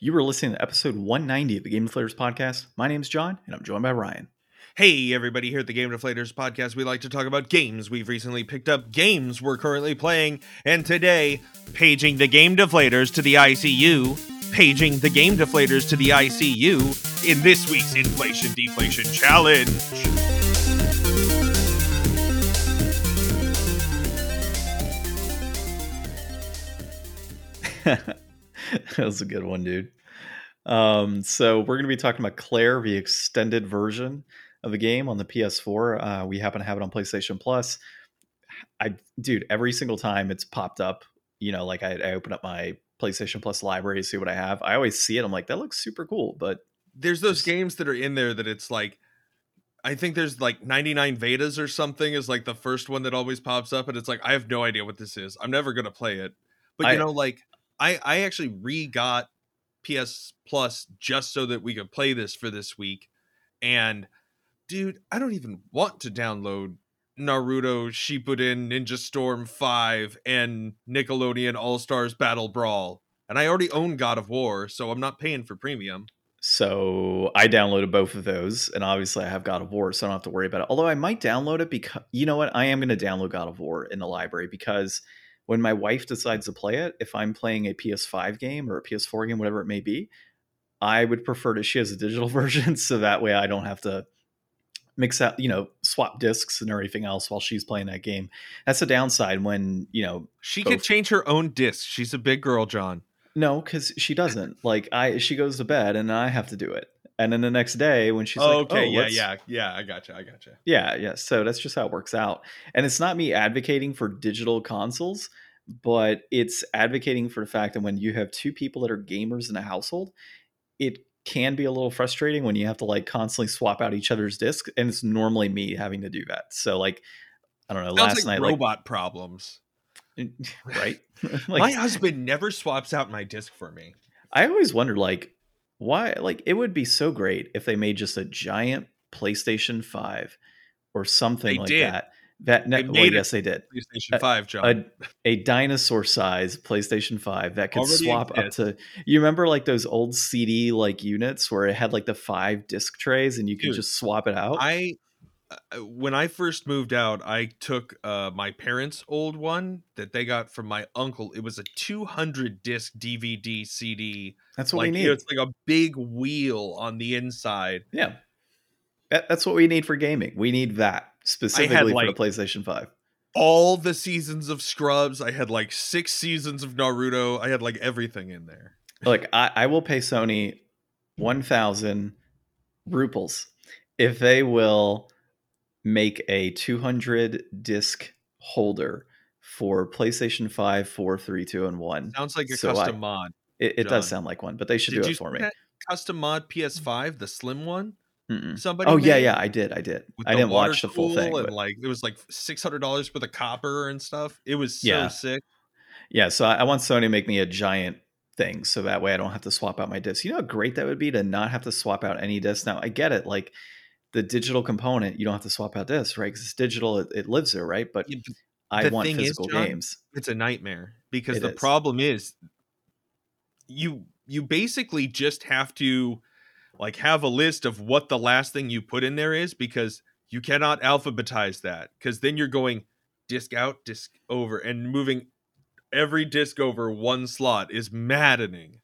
You were listening to episode 190 of the Game Deflators podcast. My name is John, and I'm joined by Ryan. Hey, everybody, here at the Game Deflators podcast, we like to talk about games we've recently picked up, games we're currently playing, and today, paging the Game Deflators to the ICU, paging the Game Deflators to the ICU in this week's Inflation Deflation Challenge. that was a good one, dude. Um, so we're going to be talking about Claire, the extended version of the game on the PS4. Uh, we happen to have it on PlayStation Plus. I, dude, every single time it's popped up, you know, like I, I open up my PlayStation Plus library to see what I have. I always see it. I'm like, that looks super cool, but there's those games that are in there that it's like I think there's like 99 Vidas or something is like the first one that always pops up and it's like I have no idea what this is. I'm never going to play it. But you I- know like I I actually re-got PS Plus just so that we could play this for this week and dude, I don't even want to download Naruto Shippuden Ninja Storm 5 and Nickelodeon All-Stars Battle Brawl. And I already own God of War, so I'm not paying for premium. So I downloaded both of those, and obviously I have God of War, so I don't have to worry about it. Although I might download it because you know what, I am going to download God of War in the library because when my wife decides to play it, if I'm playing a PS5 game or a PS4 game, whatever it may be, I would prefer that she has a digital version, so that way I don't have to mix out, you know, swap discs and everything else while she's playing that game. That's the downside when you know She Both. could change her own disc. She's a big girl, John. no, because she doesn't. Like I, she goes to bed and I have to do it. And then the next day when she's like, oh, yeah, yeah, yeah. I gotcha. I gotcha. Yeah, yeah. So that's just how it works out. And it's not me advocating for digital consoles, but it's advocating for the fact that when you have two people that are gamers in a household, it can be a little frustrating when you have to like constantly swap out each other's discs. And it's normally me having to do that. So like, I don't know, Sounds last like night, robot problems. like, right? my husband never swaps out my disc for me. I always wonder, like, why? Like, it would be so great if they made just a giant PlayStation Five or something They like did. that. That They well, yes, they did. PlayStation 5, John. A, a dinosaur size PlayStation 5 that could Already swap exists. up to you remember like those old CD like units where it had like the five disc trays and you could Dude, just swap it out? I when I first moved out, I took uh my parents' old one that they got from my uncle. It was a 200 disc DVD CD. That's what like we need. it's like a big wheel on the inside. yeah. That- that's what we need for gaming. We need that specifically for like- the PlayStation 5. All the seasons of Scrubs. I had like six seasons of Naruto. I had like everything in there. Look, I, I will pay Sony 1,000 ruples if they will make a 200 disc holder for PlayStation 5, 4, 3, 2, and 1. Sounds like a So I- custom mod. It, it does sound like one, but they should Did do it for me. custom mod PS5, the slim one? Mm-mm. Somebody Oh yeah, yeah, I did, I did. I didn't watch the full thing, and but like it was like six hundred dollars for the copper and stuff. It was so Yeah. sick. yeah. So I, I want Sony to make me a giant thing, so that way I don't have to swap out my discs. You know how great that would be to not have to swap out any discs. Now I get it, like the digital component, you don't have to swap out discs, right? Because it's digital, it, it lives there, right? But Yeah, I want thing is, physical John, games. It's a nightmare because It the is. problem is you you basically just have to like have a list of what the last thing you put in there is because you cannot alphabetize that because then you're going disc out, disc over, and moving every disc over one slot is maddening.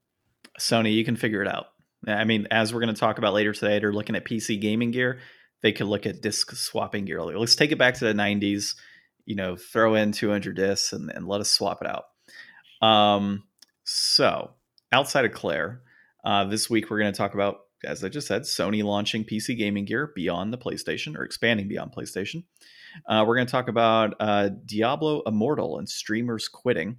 Sony, you can figure it out. I mean, as we're going to talk about later today, they're looking at PC gaming gear. They could look at disc swapping gear. Let's take it back to the 90s, you know, throw in 200 discs and, and let us swap it out. Um, so, outside of Claire, uh, this week we're going to talk about, as I just said, Sony launching PC gaming gear beyond the PlayStation or expanding beyond PlayStation. Uh, we're going to talk about uh, Diablo Immortal and streamers quitting.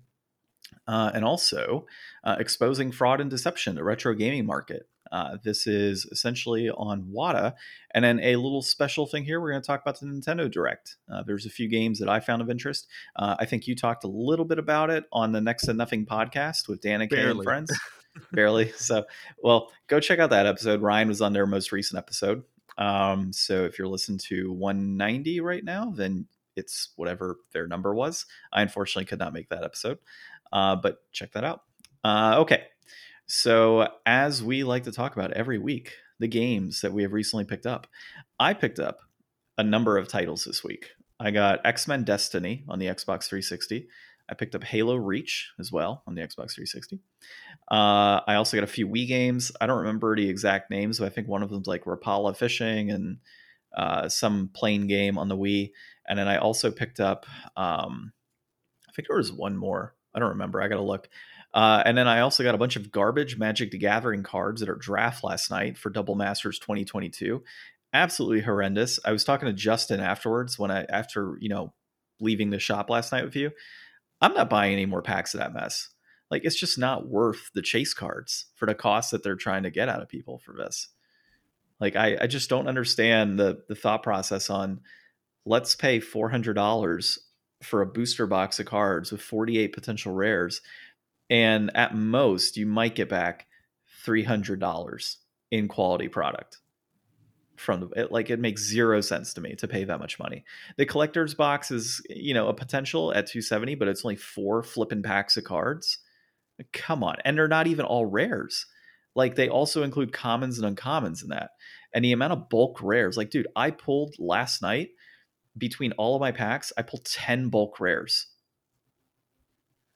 Uh, and also uh, exposing fraud and deception the retro gaming market. Uh, this is essentially on Wata. And then a little special thing here, we're going to talk about the Nintendo Direct. Uh, there's a few games that I found of interest. Uh, I think you talked a little bit about it on the Next to Nothing podcast with Danica and Barely. friends. Barely. So, well, go check out that episode. Ryan was on their most recent episode. Um, so if you're listening to 190 right now, then it's whatever their number was. I unfortunately could not make that episode, uh, but check that out. Uh, okay. So, as we like to talk about every week, the games that we have recently picked up, I picked up a number of titles this week. I got X Men Destiny on the Xbox 360. I picked up Halo Reach as well on the Xbox 360. Uh, I also got a few Wii games. I don't remember the exact names, but I think one of them's like Rapala Fishing and uh, some plane game on the Wii. And then I also picked up, um, I think there was one more. I don't remember. I got to look. Uh, and then I also got a bunch of garbage Magic the Gathering cards that are draft last night for Double Masters 2022. Absolutely horrendous. I was talking to Justin afterwards when I after you know leaving the shop last night with you. I'm not buying any more packs of that mess. Like it's just not worth the chase cards for the cost that they're trying to get out of people for this. Like I, I just don't understand the the thought process on let's pay four hundred dollars for a booster box of cards with 48 potential rares and at most you might get back $300 in quality product from the it, like it makes zero sense to me to pay that much money. The collector's box is you know a potential at 270 but it's only four flipping packs of cards. Come on and they're not even all rares. Like they also include commons and uncommons in that. And the amount of bulk rares like dude i pulled last night between all of my packs i pulled 10 bulk rares.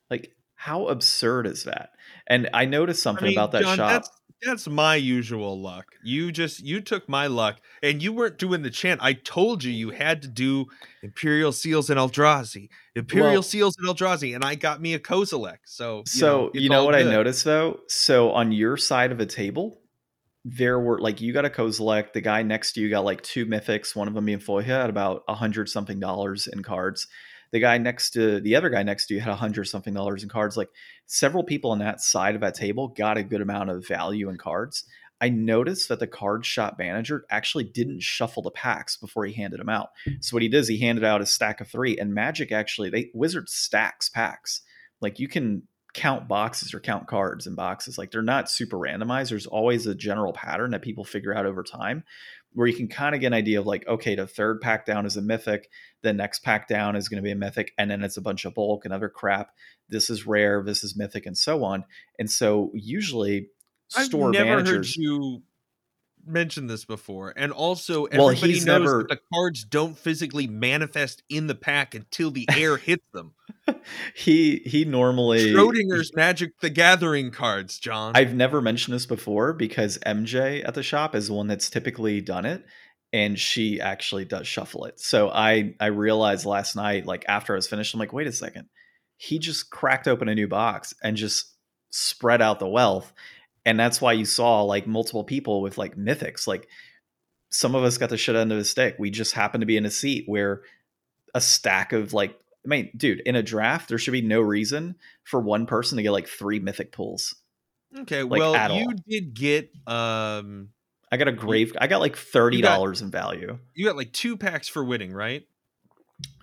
Like how absurd is that? And I noticed something I mean, about that John, shop. That's, that's my usual luck. You just you took my luck, and you weren't doing the chant. I told you you had to do Imperial Seals and Eldrazi, Imperial well, Seals and Eldrazi, and I got me a Kozilek. So you so know, you know what good. I noticed though. So on your side of a table, there were like you got a Kozilek. The guy next to you got like two mythics, one of them being Foya at about a hundred something dollars in cards the guy next to the other guy next to you had a hundred something dollars in cards. Like several people on that side of that table got a good amount of value in cards. I noticed that the card shop manager actually didn't shuffle the packs before he handed them out. So what he does, he handed out a stack of three, and Magic actually they Wizard stacks packs. Like you can count boxes or count cards in boxes. Like they're not super randomized. There's always a general pattern that people figure out over time where you can kind of get an idea of like, okay, the third pack down is a mythic, the next pack down is going to be a mythic, and then it's a bunch of bulk and other crap. This is rare, this is mythic, and so on. And so usually store I've never managers. Heard you mentioned this before, and also everybody well, knows never... that the cards don't physically manifest in the pack until the air hits them. he he normally Schrodinger's Magic the Gathering cards, John. I've never mentioned this before because MJ at the shop is the one that's typically done it, and she actually does shuffle it. So I I realized last night, like after I was finished, I'm like, wait a second, he just cracked open a new box and just spread out the wealth and that's why you saw like multiple people with like mythics. Like some of us got the shit end of the stick. We just happened to be in a seat where a stack of like i mean dude in a draft there should be no reason for one person to get like three mythic pulls. Okay like, well you all. did get um i got a grave i got like $30 got, in value. you got like two packs for winning right?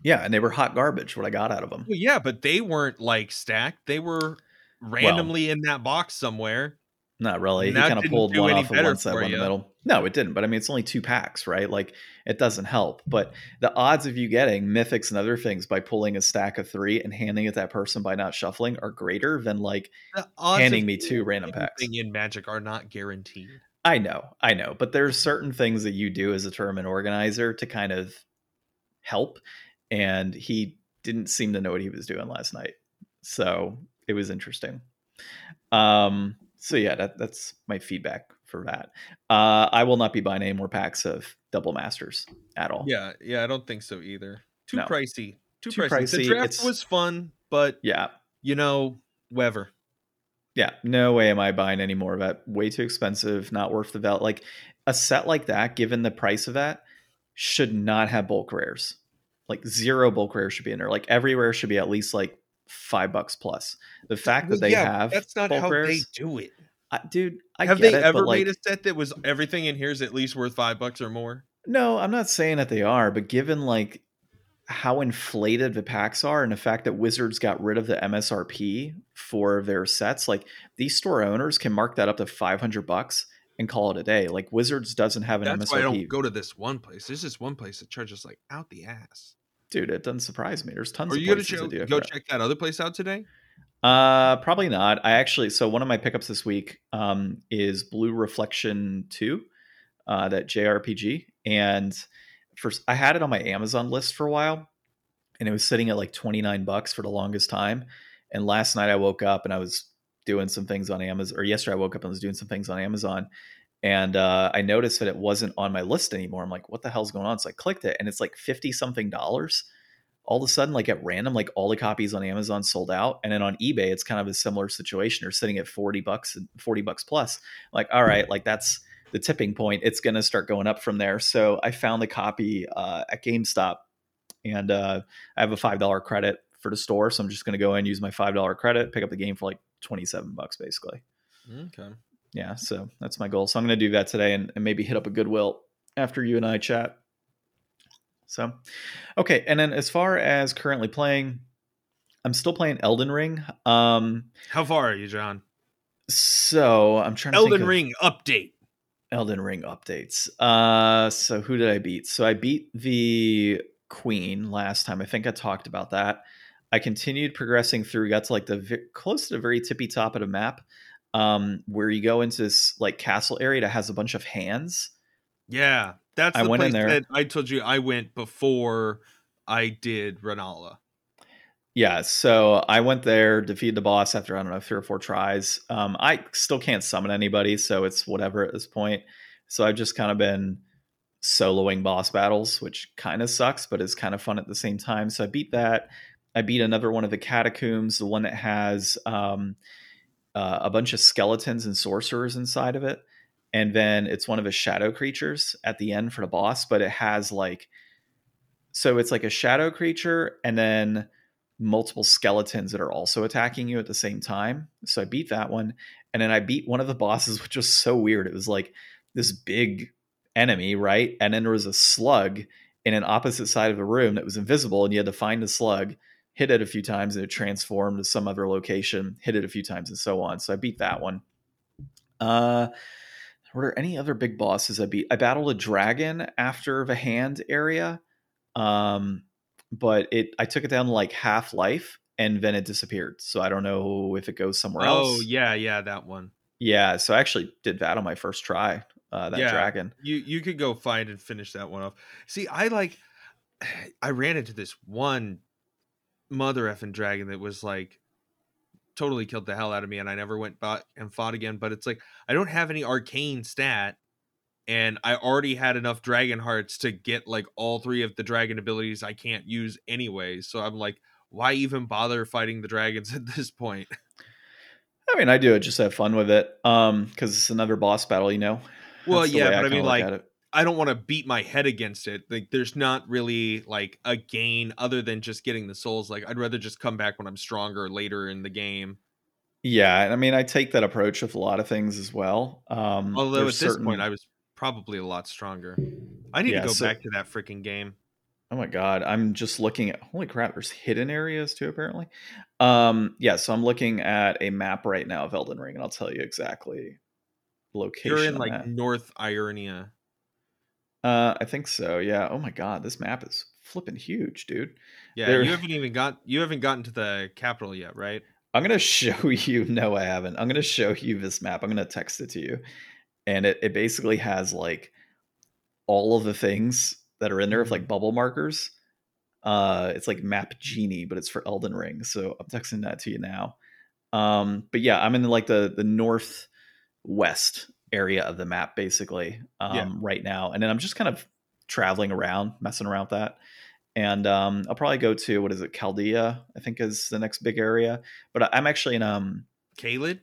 Yeah and they were hot garbage what i got out of them well, yeah but they weren't like stacked. They were randomly well, in that box somewhere not really. And he kind of pulled one off of one side, one in the middle. No, it didn't. But I mean, it's only two packs, right? Like it doesn't help. But the odds of you getting mythics and other things by pulling a stack of three and handing it that person by not shuffling are greater than like handing me two random packs. In Magic are not guaranteed. I know, I know, but there's certain things that you do as a tournament organizer to kind of help, and he didn't seem to know what he was doing last night. So it was interesting. Um, so yeah, that, that's my feedback for that. Uh, I will not be buying any more packs of double masters at all. Yeah, yeah, I don't think so either. Too no. pricey. Too, Too pricey. pricey. The draft it's, was fun, but yeah, you know, whatever. Yeah, no way am I buying any more of that. Way too expensive, not worth the value. Like a set like that, given the price of that, should not have bulk rares. Like zero bulk rares should be in there. Like every rare should be at least like five bucks plus. The fact that they yeah, have that's not how rares, they do it. I, dude, I have they it, ever like, made a set that was everything in here is at least worth five bucks or more? No, I'm not saying that they are, but given like how inflated the packs are and the fact that Wizards got rid of the MSRP for their sets, like these store owners can mark that up to 500 bucks and call it a day. Like Wizards doesn't have an That's MSRP. Why I don't go to this one place. There's this one place that charges like out the ass dude, it doesn't surprise me. There's tons. Are of you gonna show, go check that other place out today? Uh, probably not. I actually so one of my pickups this week um, is Blue Reflection Two, uh, that JRPG, and first I had it on my Amazon list for a while, and it was sitting at like twenty nine bucks for the longest time. And last night I woke up and I was doing some things on Amazon, or yesterday I woke up and was doing some things on Amazon, and uh, I noticed that it wasn't on my list anymore. I'm like, what the hell's going on? So I clicked it, and it's like fifty something dollars all of a sudden, like at random, like all the copies on Amazon sold out. And then on eBay, it's kind of a similar situation. They're sitting at 40 bucks, 40 bucks plus. Like, all right, like that's the tipping point. It's going to start going up from there. So I found the copy uh, at GameStop and uh, I have a $5 credit for the store. So I'm just going to go in, use my $5 credit, pick up the game for like 27 bucks basically. Okay. Yeah. So that's my goal. So I'm going to do that today and, and maybe hit up a Goodwill after you and I chat. So, okay, and then as far as currently playing, I'm still playing Elden Ring. Um, How far are you, John? So I'm trying to Elden Ring update. Elden Ring updates. Uh, so who did I beat? So I beat the Queen last time. I think I talked about that. I continued progressing through. Got to like the vi- close to the very tippy top of the map, um, where you go into this like castle area that has a bunch of hands. Yeah, that's I the went in place there. that I told you I went before I did Renala. Yeah, so I went there, defeated the boss after I don't know three or four tries. Um, I still can't summon anybody, so it's whatever at this point. So I've just kind of been soloing boss battles, which kind of sucks, but is kind of fun at the same time. So I beat that. I beat another one of the catacombs, the one that has um, uh, a bunch of skeletons and sorcerers inside of it, and then it's one of the shadow creatures at the end for the boss, but it has like so it's like a shadow creature and then multiple skeletons that are also attacking you at the same time. So I beat that one. And then I beat one of the bosses, which was so weird. It was like this big enemy, right? And then there was a slug in an opposite side of the room that was invisible, and you had to find the slug, hit it a few times, and it transformed to some other location, hit it a few times, and so on. So I beat that one. Uh were there any other big bosses I beat? I battled a dragon after the hand area. Um but it I took it down like half life and then it disappeared. So I don't know if it goes somewhere Oh else. Oh yeah, yeah, that one. Yeah, so I actually did that on my first try. Uh, that Yeah. dragon. You you could go find and finish that one off. See, I like I ran into this one mother effing dragon that was like totally killed the hell out of me and I never went back and fought again. But it's like I don't have any arcane stat and I already had enough dragon hearts to get like all three of the dragon abilities I can't use anyway. So I'm like, why even bother fighting the dragons at this point? I mean, I do it just to have fun with it. Um, because it's another boss battle, you know. Well, yeah, but I kinda mean, like. I don't want to beat my head against it. Like there's not really like a gain other than just getting the souls. Like I'd rather just come back when I'm stronger later in the game. Yeah, and I mean, I take that approach with a lot of things as well. Um, Although at this certain- point I was probably a lot stronger. I need Yeah, to go so- back to that freaking game. Oh my god, I'm just looking at holy crap, there's hidden areas too apparently. Um yeah, so I'm looking at a map right now of Elden Ring and I'll tell you exactly location. You're in like at. North Ionia. Uh I think so, yeah. Oh my god, this map is flipping huge, dude. Yeah, There- you haven't even got you haven't gotten to the capital yet, right? I'm gonna show you no I haven't. I'm gonna show you this map. I'm gonna text it to you. And it, it basically has like all of the things that are in there of like bubble markers. Uh it's like map genie, but it's for Elden Ring. So I'm texting that to you now. Um, but yeah, I'm in like the the northwest area of the map basically um Yeah. right now. And then I'm just kind of traveling around, messing around with that. And um I'll probably go to what is it, Chaldea, I think is the next big area. But I'm actually in um Caelid?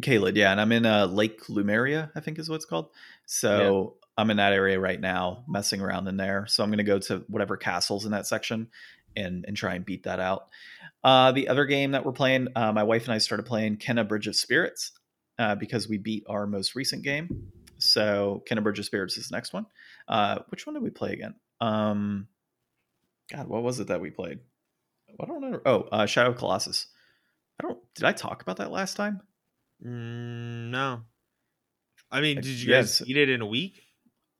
Caelid, yeah, and I'm in uh, Lake Lumeria, I think is what it's called. So I'm in that area right now, messing around in there. So I'm going to go to whatever castles in that section and and try and beat that out. Uh, the other game that we're playing, uh, my wife and I started playing Kena Bridge of Spirits uh, because we beat our most recent game. So Kena Bridge of Spirits is the next one. Uh, which one did we play again? Um, God, what was it that we played? I don't know. Oh, uh, Shadow of Colossus. I don't. Did I talk about that last time? Mm, no. I mean, did you guys beat it in a week?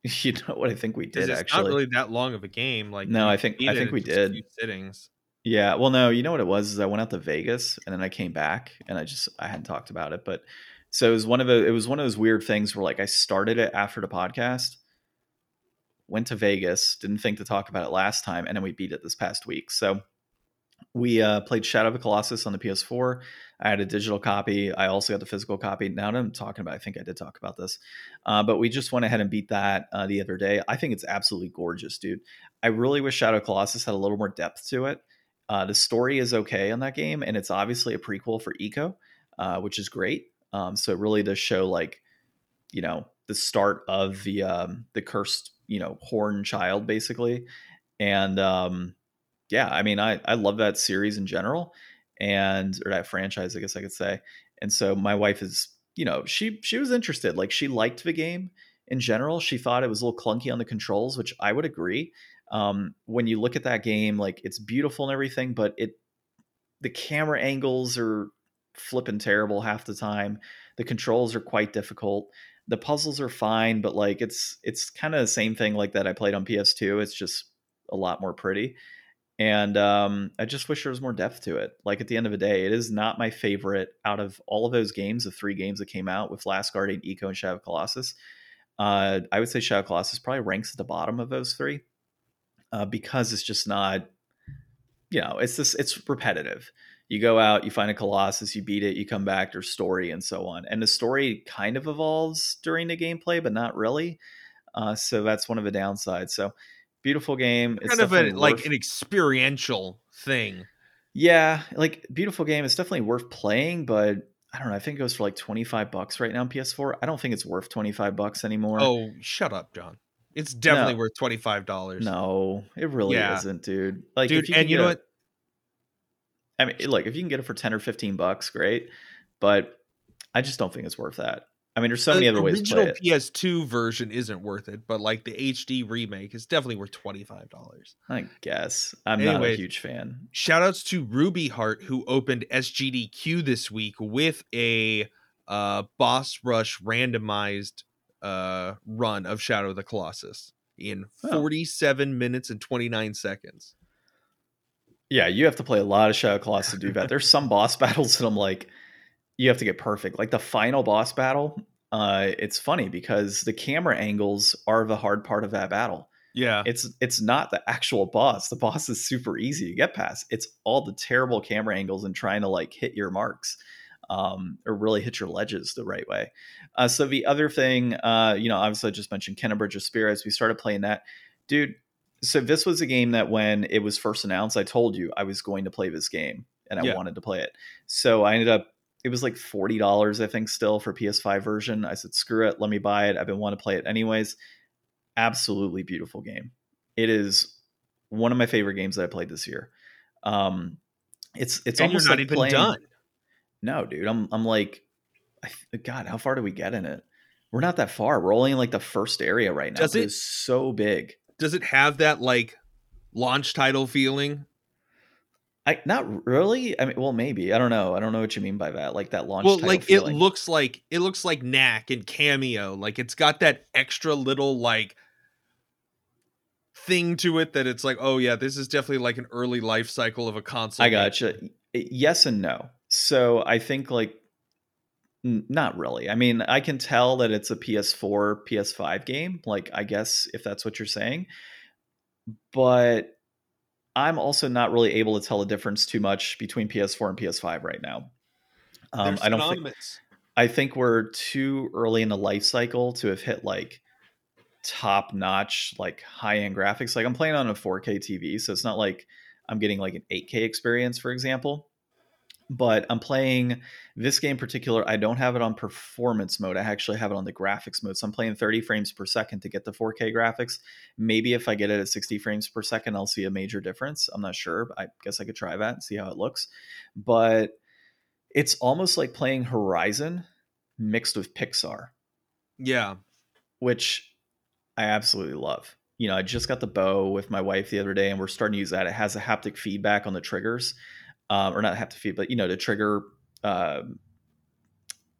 You know what I think we did it's actually. not really that long of a game. Like No, I think- I think we did. sittings. Yeah, well, no, you know what it was is I went out to Vegas and then I came back and I just I hadn't talked about it, but so it was one of the it was one of those weird things where like I started it after the podcast, went to Vegas, didn't think to talk about it last time, and then we beat it this past week. So we uh, played Shadow of the Colossus on the PS4. I had a digital copy. I also got the physical copy. Now that I'm talking about, I think I did talk about this, uh, but we just went ahead and beat that uh, the other day. I think it's absolutely gorgeous, dude. I really wish Shadow of Colossus had a little more depth to it. Uh, the story is okay on that game, and it's obviously a prequel for Ico, uh, which is great. Um, so it really does show like, you know, the start of the um, the cursed, you know, horn child basically, and um, yeah, I mean, I I love that series in general, and or that franchise, I guess I could say. And so my wife is, you know, she she was interested, like she liked the game in general. She thought it was a little clunky on the controls, which I would agree um, when you look at that game, like it's beautiful and everything, but it the camera angles are flipping terrible half the time. The controls are quite difficult. The puzzles are fine, but like it's it's kind of the same thing like that I played on PS2. It's just a lot more pretty. And um, I just wish there was more depth to it. Like at the end of the day, it is not my favorite out of all of those games, the three games that came out with Last Guardian, Ico, and Shadow Colossus. Uh, I would say Shadow Colossus probably ranks at the bottom of those three uh, because it's just not, you know, it's this, it's repetitive. You go out, you find a Colossus, you beat it, you come back, there's story and so on. And the story kind of evolves during the gameplay, but not really. Uh, so that's one of the downsides. So beautiful game. It's kind of a, like an experiential thing. Yeah, like beautiful game. It's definitely worth playing, but I don't know. I think it goes for like 25 bucks right now on PS4. I don't think it's worth 25 bucks anymore. Oh, shut up, John. It's definitely no. worth twenty five dollars. No, it really yeah. isn't, dude. Like, dude, you and you know what? I mean, look, if you can get it for ten or fifteen bucks, great. But I just don't think it's worth that. I mean, there's so the many other ways to play it. PS2 version isn't worth it, but like the HD remake is definitely worth twenty five dollars. I guess I'm anyway, not a huge fan. Shout outs to Ruby Heart who opened SGDQ this week with a uh, boss rush randomized uh, run of Shadow of the Colossus in 47 oh. minutes and 29 seconds. Yeah, you have to play a lot of Shadow Colossus to do that. There's some boss battles that I'm like, you have to get perfect. Like the final boss battle, uh, it's funny because the camera angles are the hard part of that battle. Yeah. It's it's not the actual boss. The boss is super easy to get past. It's all the terrible camera angles and trying to like hit your marks um, or really hit your ledges the right way. Uh, so the other thing, uh, you know, obviously I just mentioned Kena Bridge of Spirits. We started playing that, dude. So this was a game that when it was first announced, I told you I was going to play this game and I yeah. wanted to play it. So I ended up. It was like forty dollars, I think, still for PS5 version. I said, "Screw it, let me buy it. I've been wanting to play it anyways." Absolutely beautiful game. It is one of my favorite games that I played this year. Um, it's it's and almost you're not like even playing, done. No, dude. I'm I'm like, God, how far do we get in it? We're not that far. We're only in like the first area right now. Does it's so big. Does it have that like launch title feeling? I not really. I mean, well, maybe. I don't know. I don't know what you mean by that. Like that launch. Well, like feeling. it looks like it looks like Knack and Kameo. Like it's got that extra little like thing to it that it's like, oh yeah, this is definitely like an early life cycle of a console. I gotcha. Yes and no. So I think like not really. I mean, I can tell that it's a PS4, PS5 game, like I guess if that's what you're saying. But I'm also not really able to tell the difference too much between PS4 and PS5 right now. Um, I don't think I think we're too early in the life cycle to have hit like top notch, like high end graphics. Like I'm playing on a 4K TV, so it's not like I'm getting like an 8K experience, for example but I'm playing this game in particular. I don't have it on performance mode. I actually have it on the graphics mode. So I'm playing 30 frames per second to get the 4K graphics. Maybe if I get it at 60 frames per second, I'll see a major difference. I'm not sure. I guess I could try that and see how it looks. But it's almost like playing Horizon mixed with Pixar. Yeah. Which I absolutely love. You know, I just got the bow with my wife the other day and we're starting to use that. It has a haptic feedback on the triggers um, or not have to feed, but you know, to trigger um,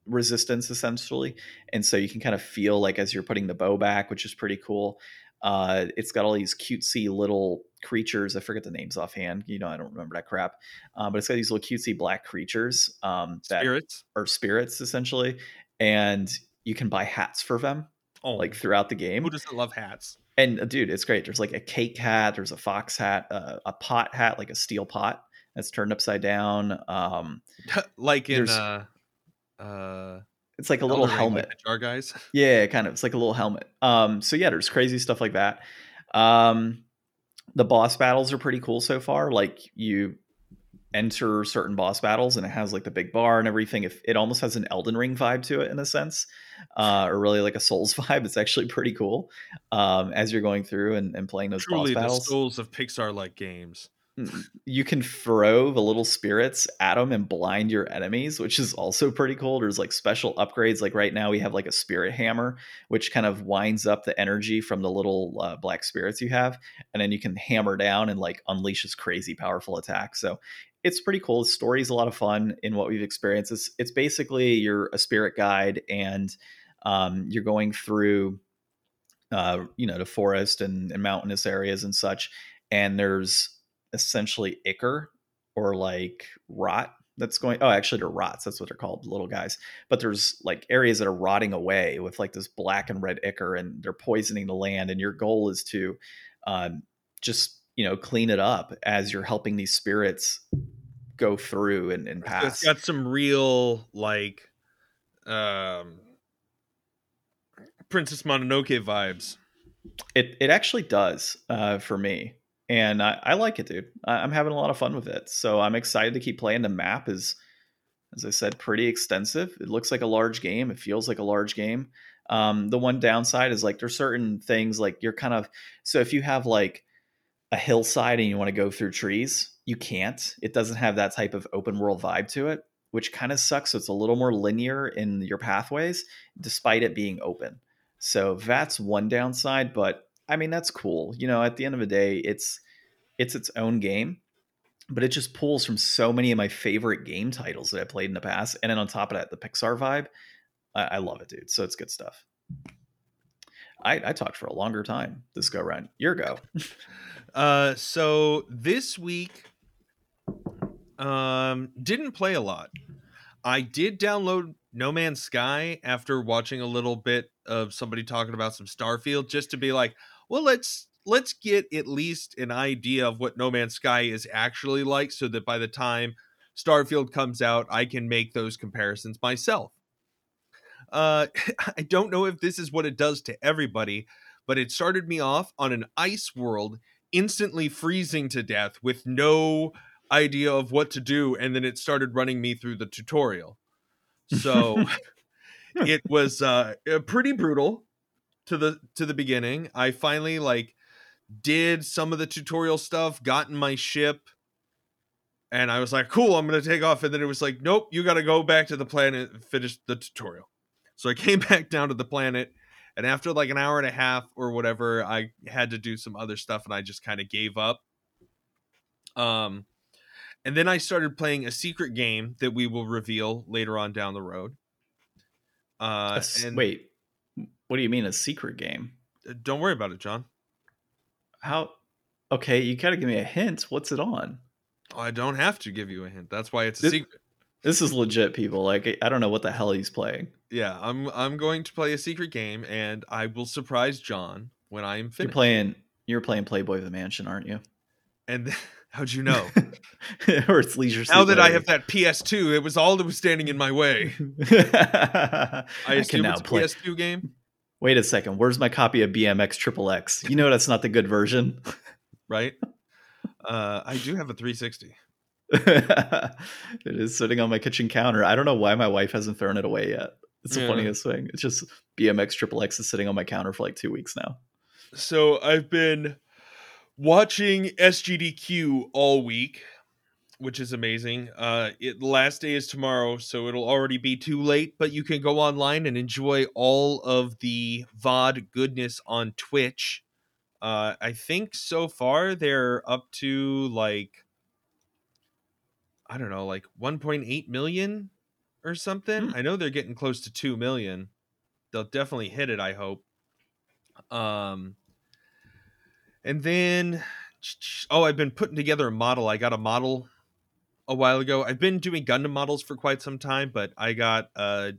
resistance essentially. And so you can kind of feel like as you're putting the bow back, which is pretty cool. Uh, it's got all these cutesy little creatures. I forget the names offhand. You know, I don't remember that crap. Uh, but it's got these little cutesy black creatures um, that Spirits. are spirits essentially, and you can buy hats for them Oh, like throughout the game. who doesn't love hats? And uh, dude, it's great. There's like a cake hat, there's a fox hat, uh, a pot hat, like a steel pot that's turned upside down. Um, like in uh, uh, it's like a little helmet. like the jar guys. Yeah, kind of. It's like a little helmet. Um, so yeah, there's crazy stuff like that. Um, the boss battles are pretty cool so far. Like you enter certain boss battles and it has like the big bar and everything. If it almost has an Elden Ring vibe to it in a sense, uh, or really like a Souls vibe. It's actually pretty cool. Um, as you're going through and, and playing those Truly, boss the battles. souls of Pixar-like games. You can throw the little spirits at them and blind your enemies, which is also pretty cool. There's like special upgrades. Like right now, we have like a spirit hammer, which kind of winds up the energy from the little uh, black spirits you have, and then you can hammer down and like unleashes crazy powerful attacks. So it's pretty cool. The story's a lot of fun in what we've experienced. It's, it's basically you're a spirit guide and um, you're going through, uh, you know, the forest and, and mountainous areas and such. And there's essentially ichor or like rot that's going oh actually they're rots that's what they're called little guys but there's like areas that are rotting away with like this black and red ichor and they're poisoning the land and your goal is to um, just you know clean it up as you're helping these spirits go through and, and pass It's got some real like um Princess Mononoke vibes. It it actually does uh, for me, and I, I like it, dude. I, I'm having a lot of fun with it, so I'm excited to keep playing. The map is, as I said, pretty extensive. It looks like a large game. It feels like a large game. Um, the one downside is like there's certain things like you're kind of so if you have like a hillside and you want to go through trees, you can't. It doesn't have that type of open world vibe to it, which kind of sucks. So it's a little more linear in your pathways, despite it being open. So that's one downside, but I mean that's cool. You know, at the end of the day, it's it's its own game, but it just pulls from so many of my favorite game titles that I played in the past, and then on top of that, the Pixar vibe. I, I love it, dude. So it's good stuff. I, I talked for a longer time this go round. Your go. Uh so this week um didn't play a lot. I did download No Man's Sky after watching a little bit of somebody talking about some Starfield just to be like, well, let's let's get at least an idea of what No Man's Sky is actually like so that by the time Starfield comes out, I can make those comparisons myself. Uh I don't know if this is what it does to everybody, but it started me off on an ice world instantly freezing to death with no idea of what to do and then it started running me through the tutorial so it was uh uh, pretty brutal to the to the beginning. I finally like did some of the tutorial stuff got in my ship and i was like cool i'm gonna take off. And then it was like nope you gotta go back to the planet and finish the tutorial. So i came back down to the planet and after like an hour and a half or whatever i had to do some other stuff and i just kind of gave up. Um and then i started playing a secret game that we will reveal later on down the road. Uh and Wait, what do you mean a secret game? Uh, don't worry about it john How? Okay, you gotta give me a hint. What's it on? Oh, i don't have to give you a hint that's why it's a This- secret This is legit, people. Like I don't know what the hell he's playing. yeah i'm i'm going to play a secret game and i will surprise john when i am finished. You're playing. You're playing Playboy of the Mansion, aren't you? and then, how'd you know or it's Leisure now that i have that ps2 it was all that was standing in my way I, i assume can now it's a play. ps2 game Wait a second. Where's my copy of BMX Triple X? You know that's not the good version. right uh i do have a 360 it is sitting on my kitchen counter. I don't know why my wife hasn't thrown it away yet. It's the Yeah. funniest thing. It's just BMX Triple X is sitting on my counter for like two weeks now. So I've been watching SGDQ all week, which is amazing. Uh, it last day is tomorrow, so it'll already be too late. But you can go online and enjoy all of the VOD goodness on Twitch. Uh, I think so far they're up to like I don't know, like 1.8 million or something. Hmm. I know they're getting close to 2 million. They'll definitely hit it, I hope. Um And then, oh, I've been putting together a model. I got a model a while ago. I've been doing Gundam models for quite some time, but I got a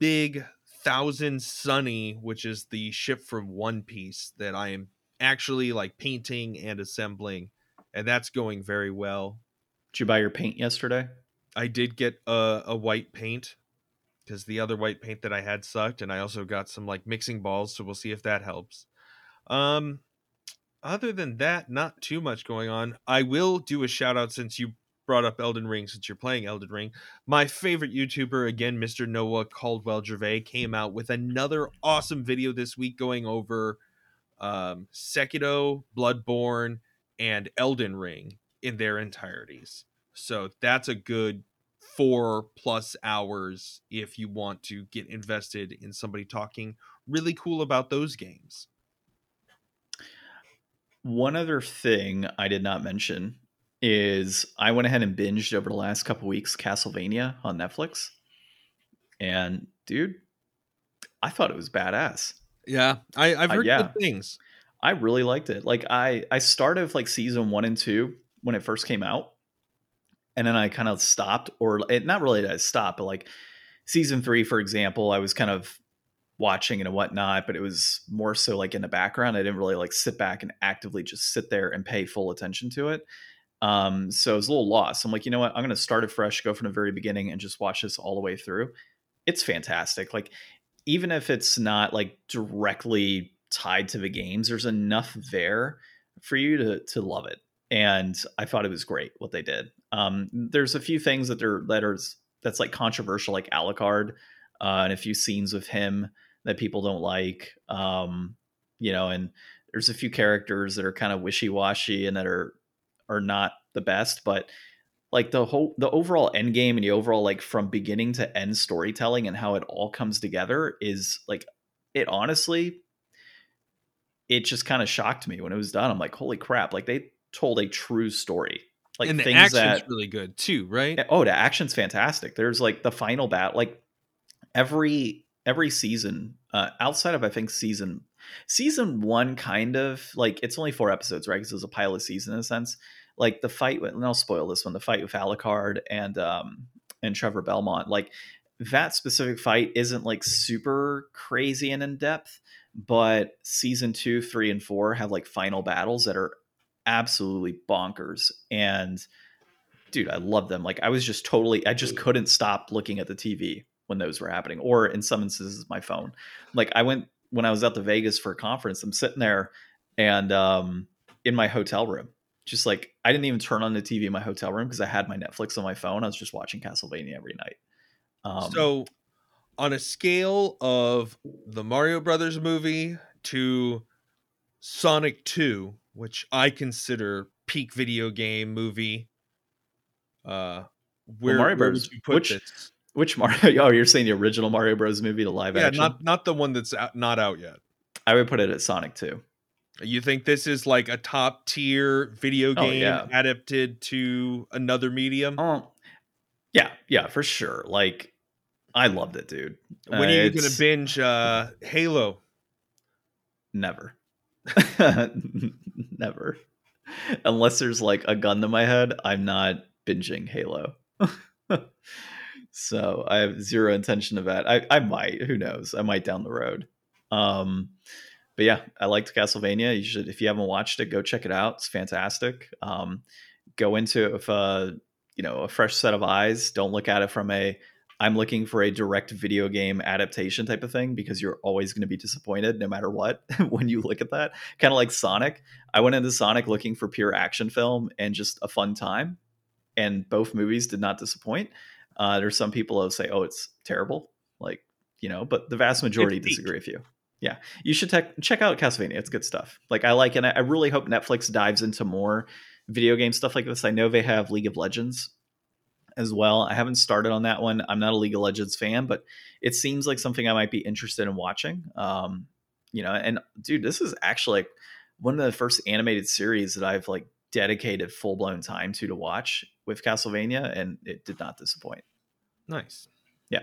big Thousand Sunny, which is the ship from One Piece that I am actually like painting and assembling, and that's going very well. Did you buy your paint yesterday? I did get a, a white paint because the other white paint that I had sucked, and I also got some like mixing balls, so we'll see if that helps. Um, other than that, not too much going on. I will do a shout out since you brought up Elden Ring, since you're playing Elden Ring. My favorite YouTuber, again, Mr. Noah Caldwell Gervais, came out with another awesome video this week going over um, Sekiro, Bloodborne, and Elden Ring in their entireties. So that's a good four plus hours if you want to get invested in somebody talking really cool about those games. One other thing I did not mention is I went ahead and binged over the last couple weeks Castlevania on Netflix. And dude, I thought it was badass. Yeah, I, uh, heard uh, yeah. good things. I really liked it. Like I I started with like season one and two when it first came out, and then I kind of stopped, or it not really that I stopped, but like season three, for example, I was kind of watching and whatnot, but it was more so like in the background. I didn't really like sit back and actively just sit there and pay full attention to it. Um, so I was a little lost. I'm like, you know what? I'm going to start it fresh, go from the very beginning, and just watch this all the way through. It's fantastic. Like, even if it's not like directly tied to the games, there's enough there for you to to love it. And I thought it was great what they did. Um, there's a few things that are that are that's like controversial, like Alucard, uh, and a few scenes with him that people don't like. Um, you know, and there's a few characters that are kind of wishy washy and that are are not the best, but like the whole the overall end game and the overall like from beginning to end storytelling and how it all comes together is like it honestly it just kind of shocked me when it was done. I'm like, holy crap! Like they told a true story. Like and the things action's that, really good too, right? Oh, the action's fantastic. There's like the final bat, like every every season, uh, outside of I think season season one, kind of like it's only four episodes, right? Because it was a pilot season in a sense. Like the fight with, and I'll spoil this one, the fight with Alucard and um and Trevor Belmont, like that specific fight isn't like super crazy and in depth, but season two, three, and four have like final battles that are absolutely bonkers. And dude, I love them. Like I was just totally, I just couldn't stop looking at the TV when those were happening, or in some instances, my phone. Like I went when I was out to Vegas for a conference. I'm sitting there and um, in my hotel room, just like I didn't even turn on the TV in my hotel room because I had my Netflix on my phone. I was just watching Castlevania every night. Um, so on a scale of the Mario Brothers movie to Sonic 2, which I consider peak video game movie, uh where, well, Mario Bros. which, this? Which Mario? Oh, you're saying the original Mario Bros. movie, the live yeah, action? not not the one that's out, not out yet. I would put it at Sonic 2. You think this is like a top tier video game oh, yeah. adapted to another medium? Oh, yeah, yeah, for sure. Like I loved it, dude. When uh, are you gonna binge uh, Halo? Never. Never. Unless there's like a gun to my head, I'm not binging Halo. so I have zero intention of that. I, I might, who knows? I might down the road. Um, but yeah, I liked Castlevania. You should, if you haven't watched it, go check it out. It's fantastic. Um, go into it with a, you know, a fresh set of eyes. Don't look at it from a I'm looking for a direct video game adaptation type of thing because you're always going to be disappointed no matter what when you look at that. Kind of like Sonic. I went into Sonic looking for pure action film and just a fun time, and both movies did not disappoint. Uh, there's some people who say, "Oh, it's terrible," like you know, but the vast majority disagree with you. Yeah, you should te- check out Castlevania. It's good stuff. Like I like, and I really hope Netflix dives into more video game stuff like this. I know they have League of Legends as well. I haven't started on that one. I'm not a League of Legends fan, but it seems like something I might be interested in watching. Um, you know, and dude, this is actually like one of the first animated series that I've like dedicated full blown time to to watch with Castlevania, and it did not disappoint. Nice. Yeah.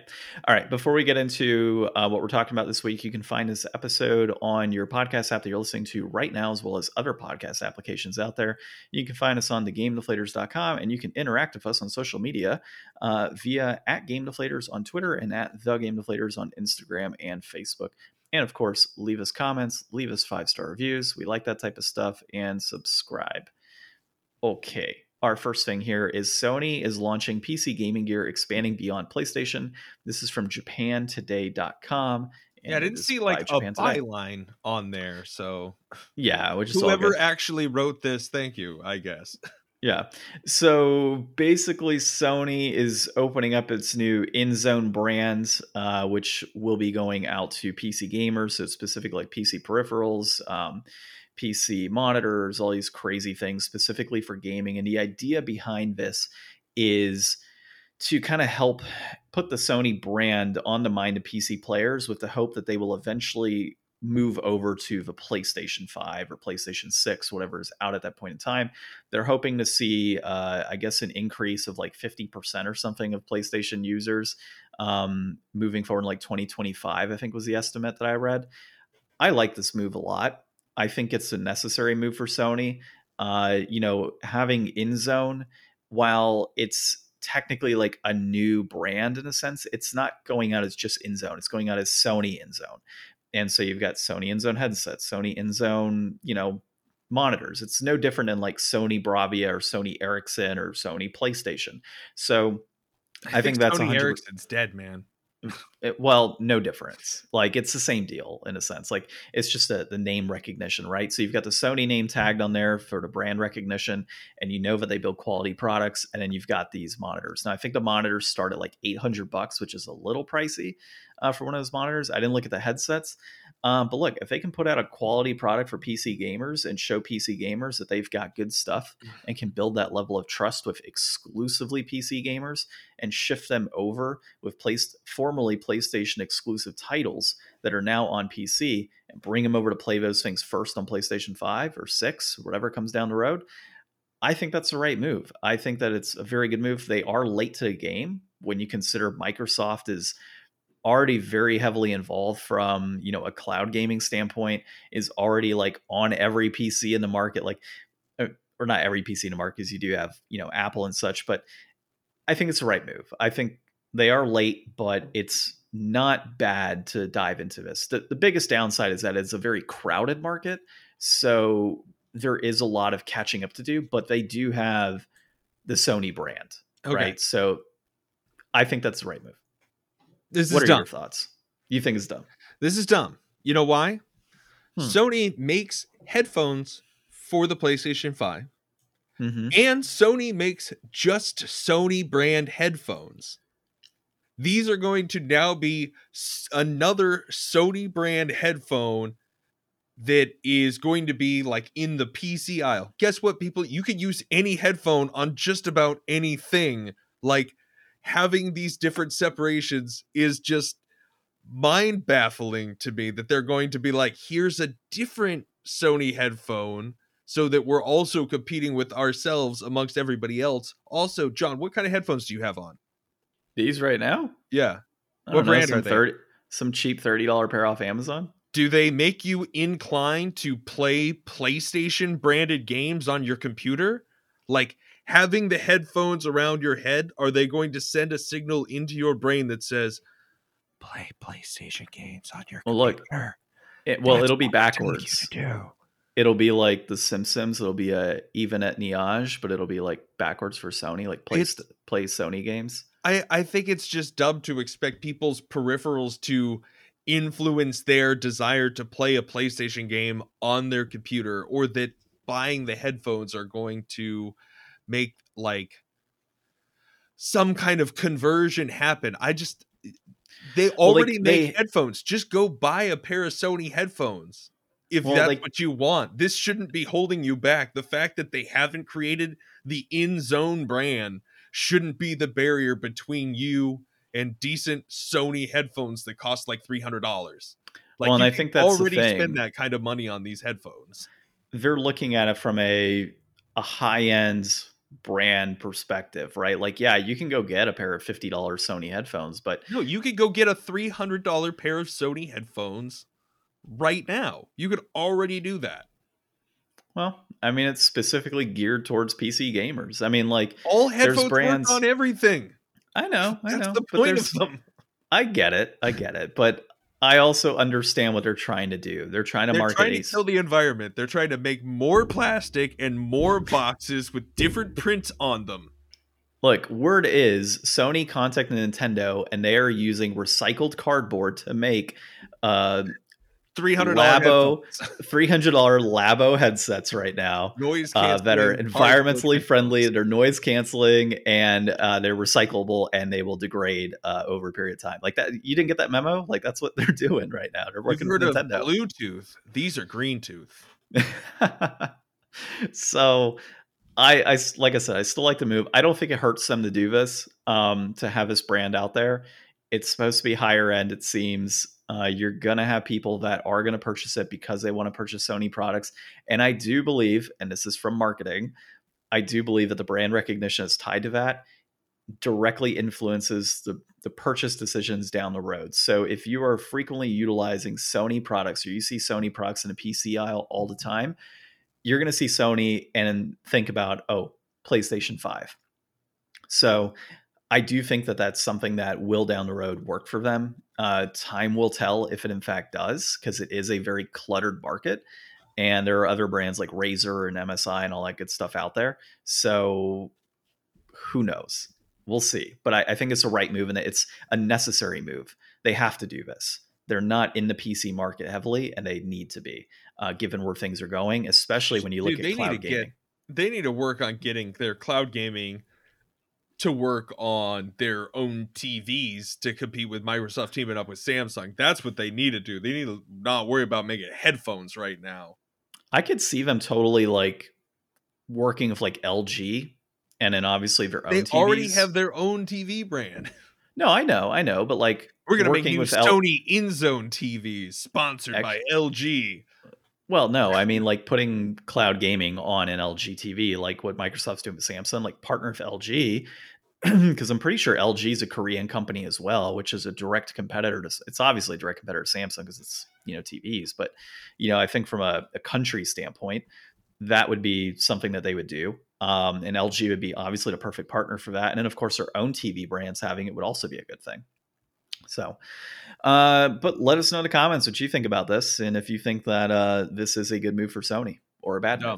All right. Before we get into uh, what we're talking about this week, you can find this episode on your podcast app that you're listening to right now, as well as other podcast applications out there. You can find us on thegamedeflators.com and you can interact with us on social media uh, via at Game Deflators on Twitter and at The Game Deflators on Instagram and Facebook. And of course, leave us comments, leave us five star reviews. We like that type of stuff and subscribe. Okay our first thing here is Sony is launching PC gaming gear expanding beyond PlayStation. This is from japantoday.com. Yeah, I didn't see like a byline on there. So yeah, which is whoever actually wrote this, thank you, I guess. Yeah. So basically, Sony is opening up its new InZone brand, uh, which will be going out to PC gamers, so specifically like PC peripherals. Um, PC monitors, all these crazy things specifically for gaming. And the idea behind this is to kind of help put the Sony brand on the mind of PC players with the hope that they will eventually move over to the PlayStation 5 or PlayStation 6, whatever is out at that point in time. They're hoping to see, uh, I guess, an increase of like 50% or something of PlayStation users um, moving forward in like 2025, I think was the estimate that I read. I like this move a lot. I think it's a necessary move for Sony. Uh, you know, having InZone, while it's technically like a new brand in a sense, it's not going out as just InZone. It's going out as Sony InZone. And so you've got Sony InZone headsets, Sony InZone, you know, monitors. It's no different than like Sony Bravia or Sony Ericsson or Sony PlayStation. So I, I think, think, that's Sony Ericsson's dead, man. It, well, no difference. Like it's the same deal in a sense. Like it's just a, the name recognition, right? So you've got the Sony name tagged on there for the brand recognition, and you know that they build quality products. And then you've got these monitors. Now I think the monitors start at like eight hundred bucks, which is a little pricey uh, for one of those monitors. I didn't look at the headsets, um, but look, if they can put out a quality product for PC gamers and show PC gamers that they've got good stuff mm. and can build that level of trust with exclusively PC gamers and shift them over with placed formerly PlayStation exclusive titles that are now on PC and bring them over to play those things first on PlayStation 5 or 6, whatever comes down the road. I think that's the right move. I think that it's a very good move. They are late to the game when you consider Microsoft is already very heavily involved from you know a cloud gaming standpoint is already like on every pc in the market like uh, or not every pc in the market because you do have you know apple and such but i think it's the right move. I think they are late but it's not bad to dive into this. The, the biggest downside is that it's a very crowded market so there is a lot of catching up to do but they do have the sony brand okay. right? So i think that's the right move this what is dumb. your thoughts? You think it's dumb? This is dumb. You know why? Hmm. Sony makes headphones for the PlayStation 5. Mm-hmm. And Sony makes just Sony brand headphones. These are going to now be another Sony brand headphone that is going to be like in the PC aisle. Guess what, people? You could use any headphone on just about anything. Like having these different separations is just mind baffling to me that they're going to be like, here's a different Sony headphone so that we're also competing with ourselves amongst everybody else. Also, John, what kind of headphones do you have on? These right now? Yeah. What brand know, some are they? 30, some cheap $30 pair off Amazon? Do they make you inclined to play PlayStation branded games on your computer? Like having the headphones around your head, are they going to send a signal into your brain that says, play PlayStation games on your well, computer? Look, it, well, That's it'll be backwards. It'll be like the Simpsons. It'll be a even at Niage, but it'll be like backwards for Sony, like play play Sony games. I I think it's just dumb to expect people's peripherals to influence their desire to play a PlayStation game on their computer, or that buying the headphones are going to make like some kind of conversion happen. I just they already well, like, make they, headphones. Just go buy a pair of Sony headphones if well, that's like, what you want. This shouldn't be holding you back. The fact that they haven't created the InZone brand shouldn't be the barrier between you and decent Sony headphones that cost like three hundred dollars. Like well, and I think that's already spend that kind of money on these headphones. They're looking at it from a a high end brand perspective, right? Like, yeah, you can go get a pair of $50 Sony headphones, but no, you could go get a $300 pair of Sony headphones right now. You could already do that. Well, I mean, it's specifically geared towards PC gamers. I mean, like all headphones brands on everything. I know, I That's know. the point of them. I get it, I get it, but I also understand what they're trying to do. They're trying to They're market trying to kill the environment. They're trying to make more plastic and more boxes with different prints on them. Look, word is Sony contacted Nintendo and they are using recycled cardboard to make uh Three hundred Labo three hundred dollar Labo headsets right now noise uh, that are environmentally friendly. They're noise canceling and uh, they're recyclable and they will degrade uh, over a period of time. Like that, you didn't get that memo? Like that's what they're doing right now. They're working with Nintendo. Bluetooth. These are green tooth. so I, I like I said, I still like the move. I don't think it hurts them to do this, um, to have this brand out there. It's supposed to be higher end, it seems. Uh, you're gonna have people that are gonna purchase it because they want to purchase Sony products. And I do believe, and this is from marketing, I do believe that the brand recognition is tied to that directly influences the, the purchase decisions down the road. So if you are frequently utilizing Sony products or you see Sony products in a PC aisle all the time, you're going to see Sony and think about, oh, PlayStation 5. So I do think that that's something that will down the road work for them. Uh, time will tell if it in fact does, because it is a very cluttered market. And there are other brands like Razer and MSI and all that good stuff out there. So who knows? We'll see. But I, I think it's a right move and it's a necessary move. They have to do this. They're not in the PC market heavily, and they need to be, uh, given where things are going, especially when you look Dude, at they cloud need to gaming. get they need to work on getting their cloud gaming to work on their own TVs to compete with Microsoft teaming up with Samsung. That's what they need to do. They need to not worry about making headphones right now. I could see them totally like working with like LG and then obviously their own They TVs. already have their own TV brand. No, I know, I know, but like We're gonna make new with L- Sony InZone TVs sponsored by LG. Well, no, I mean like putting cloud gaming on an LG TV, like what Microsoft's doing with Samsung, like partner with LG, because I'm pretty sure LG is a Korean company as well, which is a direct competitor to. It's obviously a direct competitor to Samsung because it's you know TVs, but you know I think from a, a country standpoint, that would be something that they would do. Um, and LG would be obviously the perfect partner for that, and then of course their own TV brands having it would also be a good thing. So, uh, but let us know in the comments what you think about this, and if you think that uh, this is a good move for Sony or a bad Dumb.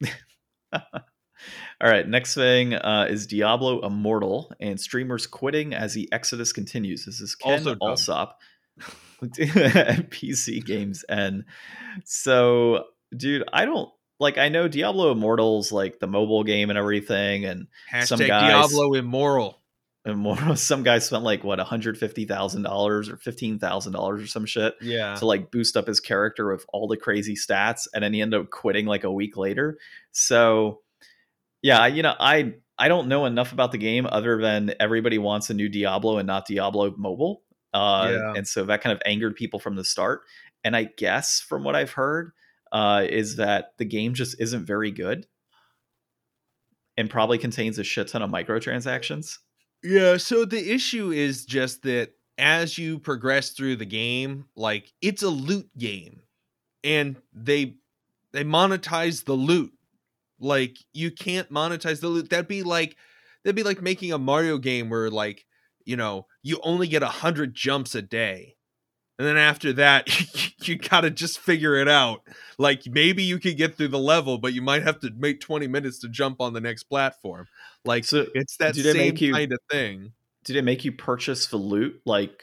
move. All right, next thing uh, is Diablo Immortal, and streamers quitting as the exodus continues. This is Ken Also. Allsop, PC Games, and so, dude, I don't like. I know Diablo Immortal's like the mobile game and everything, and Some Hashtag guys- Diablo immoral. And more. Some guy spent like what one hundred fifty thousand dollars or fifteen thousand dollars or some shit Yeah. to like boost up his character with all the crazy stats, and then he ended up quitting like a week later. So, yeah, you know, I I don't know enough about the game other than everybody wants a new Diablo and not Diablo Mobile, uh, Yeah. and so that kind of angered people from the start. And I guess from what I've heard, uh, is that the game just isn't very good, and probably contains a shit ton of microtransactions. Yeah, so the issue is just that as you progress through the game, like it's a loot game and they they monetize the loot. Like you can't monetize the loot. That'd be like that'd be like making a Mario game where like, you know, you only get a 100 jumps a day. And then after that, you got to just figure it out. Like maybe you could get through the level, but you might have to make 20 minutes to jump on the next platform. Like So, it's that same make you- kind of thing. did it make you purchase the loot like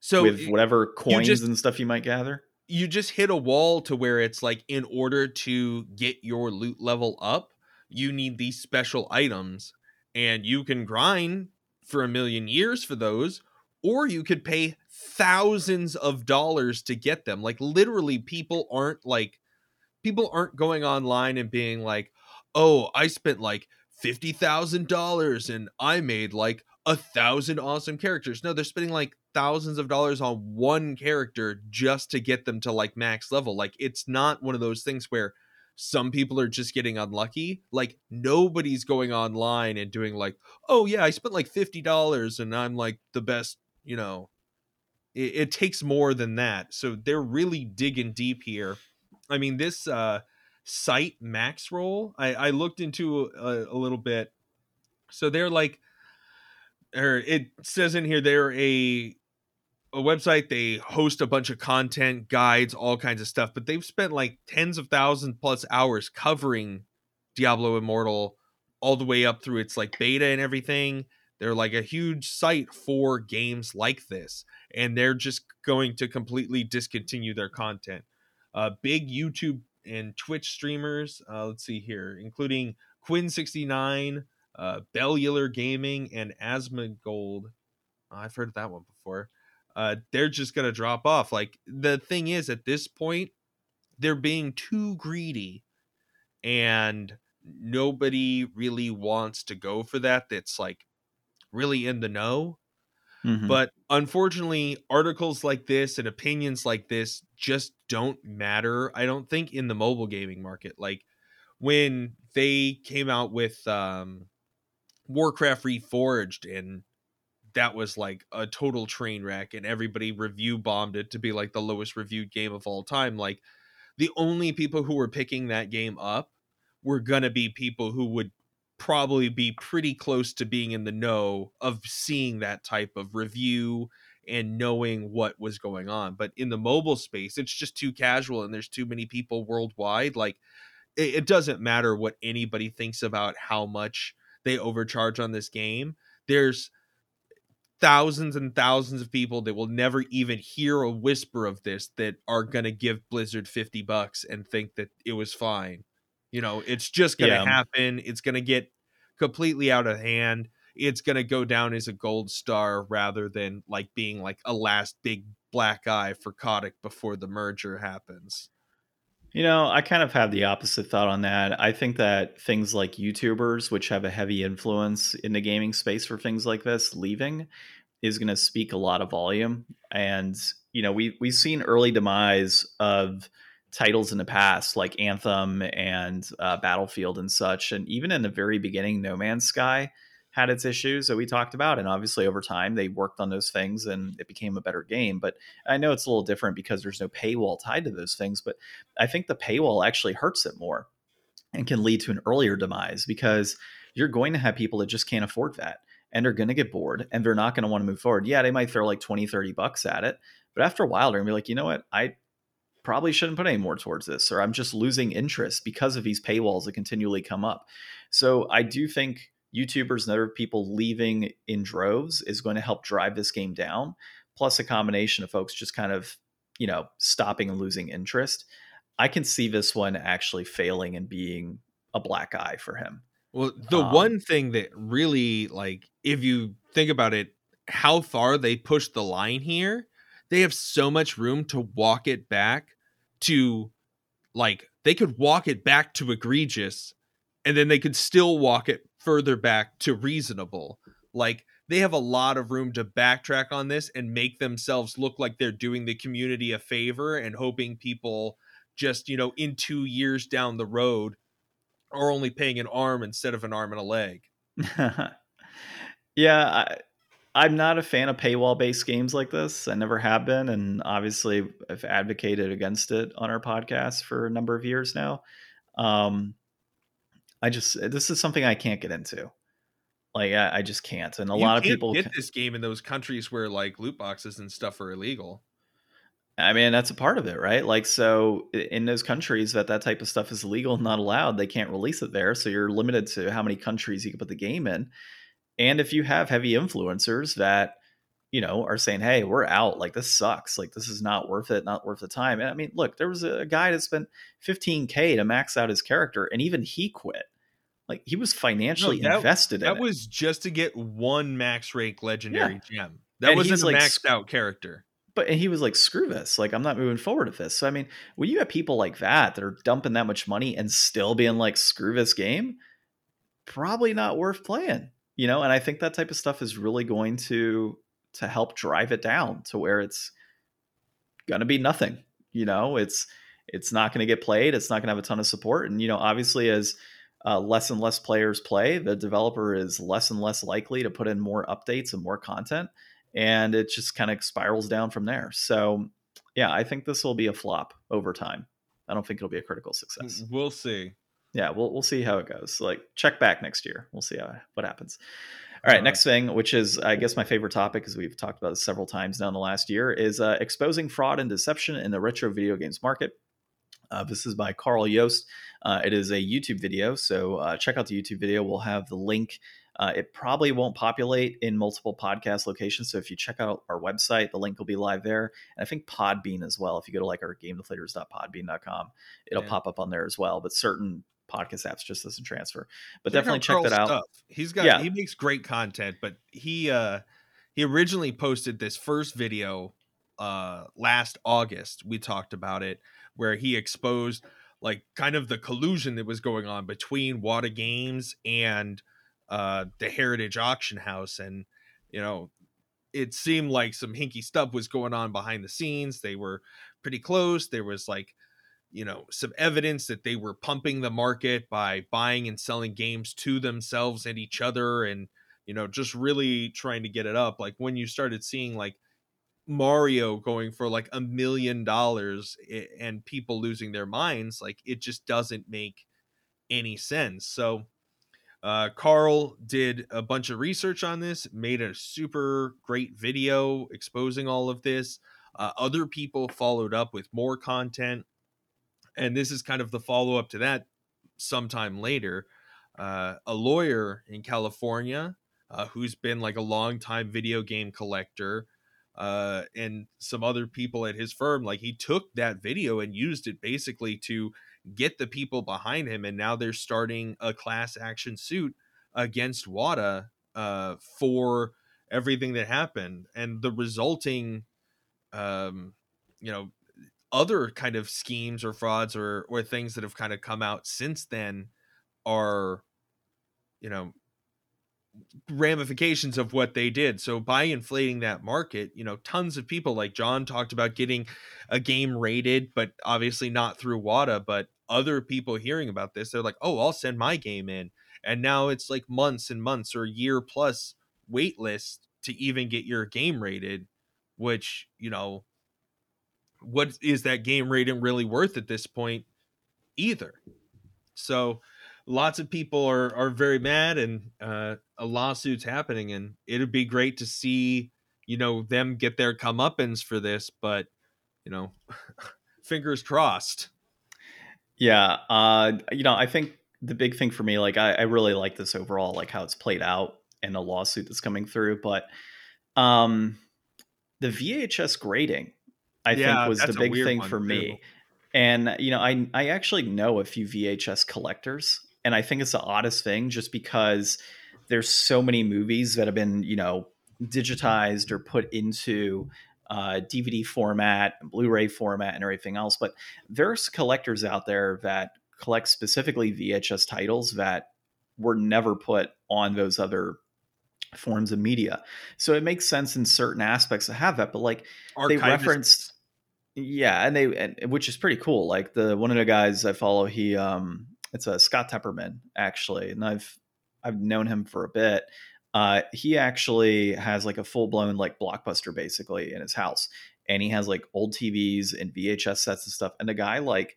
So with whatever coins just- and stuff you might gather? you just hit a wall to where it's like in order to get your loot level up, you need these special items and you can grind for a million years for those or you could pay thousands of dollars to get them. Like literally people aren't like people aren't going online and being like, "Oh, I spent like $50,000 and I made like a thousand awesome characters. No, they're spending like thousands of dollars on one character just to get them to like max level. Like it's not one of those things where some people are just getting unlucky. Like nobody's going online and doing like, oh yeah, I spent like fifty dollars and I'm like the best. You know, it, it takes more than that. So they're really digging deep here. I mean, this uh, site Maxroll, I, I looked into a, a little bit. So they're like, or it says in here they're a a website they host a bunch of content guides all kinds of stuff but they've spent like tens of thousands plus hours covering diablo immortal all the way up through its like beta and everything they're like a huge site for games like this and they're just going to completely discontinue their content uh big youtube and twitch streamers uh let's see here including quin69 uh bellular gaming and asmongold i've heard of that one before uh, they're just going to drop off. Like the thing is, at this point, they're being too greedy, and nobody really wants to go for that. That's like really in the know. Mm-hmm. But unfortunately, articles like this and opinions like this just don't matter. I don't think in the mobile gaming market. Like when they came out with um, Warcraft Reforged and that was like a total train wreck and everybody review bombed it to be like the lowest reviewed game of all time like the only people who were picking that game up were going to be people who would probably be pretty close to being in the know of seeing that type of review and knowing what was going on. But in the mobile space it's just too casual and there's too many people worldwide. Like it, it doesn't matter what anybody thinks about how much they overcharge on this game. There's thousands and thousands of people that will never even hear a whisper of this that are going to give Blizzard 50 bucks and think that it was fine. You know, it's just going to yeah. happen. It's going to get completely out of hand. It's going to go down as a gold star rather than like being like a last big black eye for Kotick before the merger happens. You know, I kind of have the opposite thought on that. I think that things like YouTubers, which have a heavy influence in the gaming space for things like this, leaving is going to speak a lot of volume. And you know, we we've seen early demise of titles in the past, like Anthem and uh, Battlefield and such, and even in the very beginning, No Man's Sky had its issues that we talked about and obviously over time they worked on those things and it became a better game but i know it's a little different because there's no paywall tied to those things but i think the paywall actually hurts it more and can lead to an earlier demise because you're going to have people that just can't afford that and they're going to get bored and they're not going to want to move forward. Yeah they might throw like 20 30 bucks at it but after a while they're going to be like you know what? I probably shouldn't put any more towards this or i'm just losing interest because of these paywalls that continually come up so i do think YouTubers and other people leaving in droves is going to help drive this game down. Plus, a combination of folks just kind of, you know, stopping and losing interest. I can see this one actually failing and being a black eye for him. Well, the um, one thing that really, like, if you think about it, how far they pushed the line here, they have so much room to walk it back to, like, they could walk it back to egregious and then they could still walk it further back to reasonable. Like they have a lot of room to backtrack on this and make themselves look like they're doing the community a favor and hoping people just, you know, in 2 years down the road are only paying an arm instead of an arm and a leg. yeah, I, I'm not a fan of paywall based games like this. I never have been. And obviously, I've advocated against it on our podcast for a number of years now. Um, I just this is something I can't get into. Like I, I just can't, and a you lot of people get this game in those countries where like loot boxes and stuff are illegal. I mean, that's a part of it, right? Like, so in those countries that that type of stuff is illegal, and not allowed, they can't release it there. So you're limited to how many countries you can put the game in. And if you have heavy influencers that, you know, are saying, hey, we're out, like this sucks, like this is not worth it, not worth the time. And I mean, look, there was a guy that spent 15K to max out his character, and even he quit. Like he was financially no, that, invested that in was just to get one max rank legendary yeah. gem. That and wasn't a like, maxed out character. But and he was like, screw this. Like, I'm not moving forward with this. So, I mean, when you have people like that that are dumping that much money and still being like, screw this game, probably not worth playing, you know? And I think that type of stuff is really going to to help drive it down to where it's gonna be nothing. You know, it's it's not going to get played. It's not going to have a ton of support. And, you know, obviously, as uh, less and less players play, the developer is less and less likely to put in more updates and more content. And it just kind of spirals down from there. So, yeah, I think this will be a flop over time. I don't think it'll be a critical success. We'll see. Yeah, we'll we'll see how it goes. Like check back next year. We'll see how, what happens. All right, next thing, which is I guess my favorite topic, because we've talked about this several times now in the last year, is uh, exposing fraud and deception in the retro video games market. Uh, this is by Karl Jobst. Uh, it is a YouTube video, so uh, check out the YouTube video. We'll have the link. Uh, it probably won't populate in multiple podcast locations, so if you check out our website, the link will be live there. And I think Podbean as well. If you go to like our gamedeflators.podbean.com, it'll yeah. pop up on there as well. But certain podcast apps just doesn't transfer. But definitely check that out. Stuff. He's got yeah. he makes great content, but he uh he originally posted this first video uh last August. We talked about it where he exposed like kind of the collusion that was going on between Wata Games and uh, the Heritage Auction House, and you know, it seemed like some hinky stuff was going on behind the scenes. They were pretty close. There was like, you know, some evidence that they were pumping the market by buying and selling games to themselves and each other, and you know, just really trying to get it up. Like when you started seeing like Mario going for like a million dollars and people losing their minds, like it just doesn't make any sense. So, uh, Karl did a bunch of research on this, made a super great video exposing all of this. Uh, other people followed up with more content, and this is kind of the follow up to that sometime later. Uh, a lawyer in California uh, who's been like a long time video game collector uh, and some other people at his firm, like he took that video and used it basically to get the people behind him, and now they're starting a class action suit against Wata uh, for everything that happened, and the resulting, um, you know, other kind of schemes or frauds or or things that have kind of come out since then are, you know, ramifications of what they did. So by inflating that market, you know, tons of people like John talked about getting a game rated, but obviously not through Wata, but other people hearing about this, they're like, "Oh, I'll send my game in." And now it's like months and months or year plus wait list to even get your game rated, which, you know, what is that game rating really worth at this point either? So, lots of people are are very mad and uh, a lawsuit's happening and it'd be great to see you know them get their comeuppance for this but you know fingers crossed yeah uh you know i think the big thing for me like I, I really like this overall like how it's played out and the lawsuit that's coming through but um the vhs grading i yeah, think was the big thing for too. me and you know i i actually know a few vhs collectors and I think it's the oddest thing just because there's so many movies that have been you know digitized or put into uh, DVD format, Blu-ray format, and everything else. But there's collectors out there that collect specifically VHS titles that were never put on those other forms of media. So it makes sense in certain aspects to have that. But like they referenced, yeah, and they and, which is pretty cool. Like the one of the guys I follow, he um it's a Scott Tepperman actually, and I've I've known him for a bit. Uh, he actually has like a full blown like blockbuster basically in his house, and he has like old TVs and VHS sets and stuff. And the guy like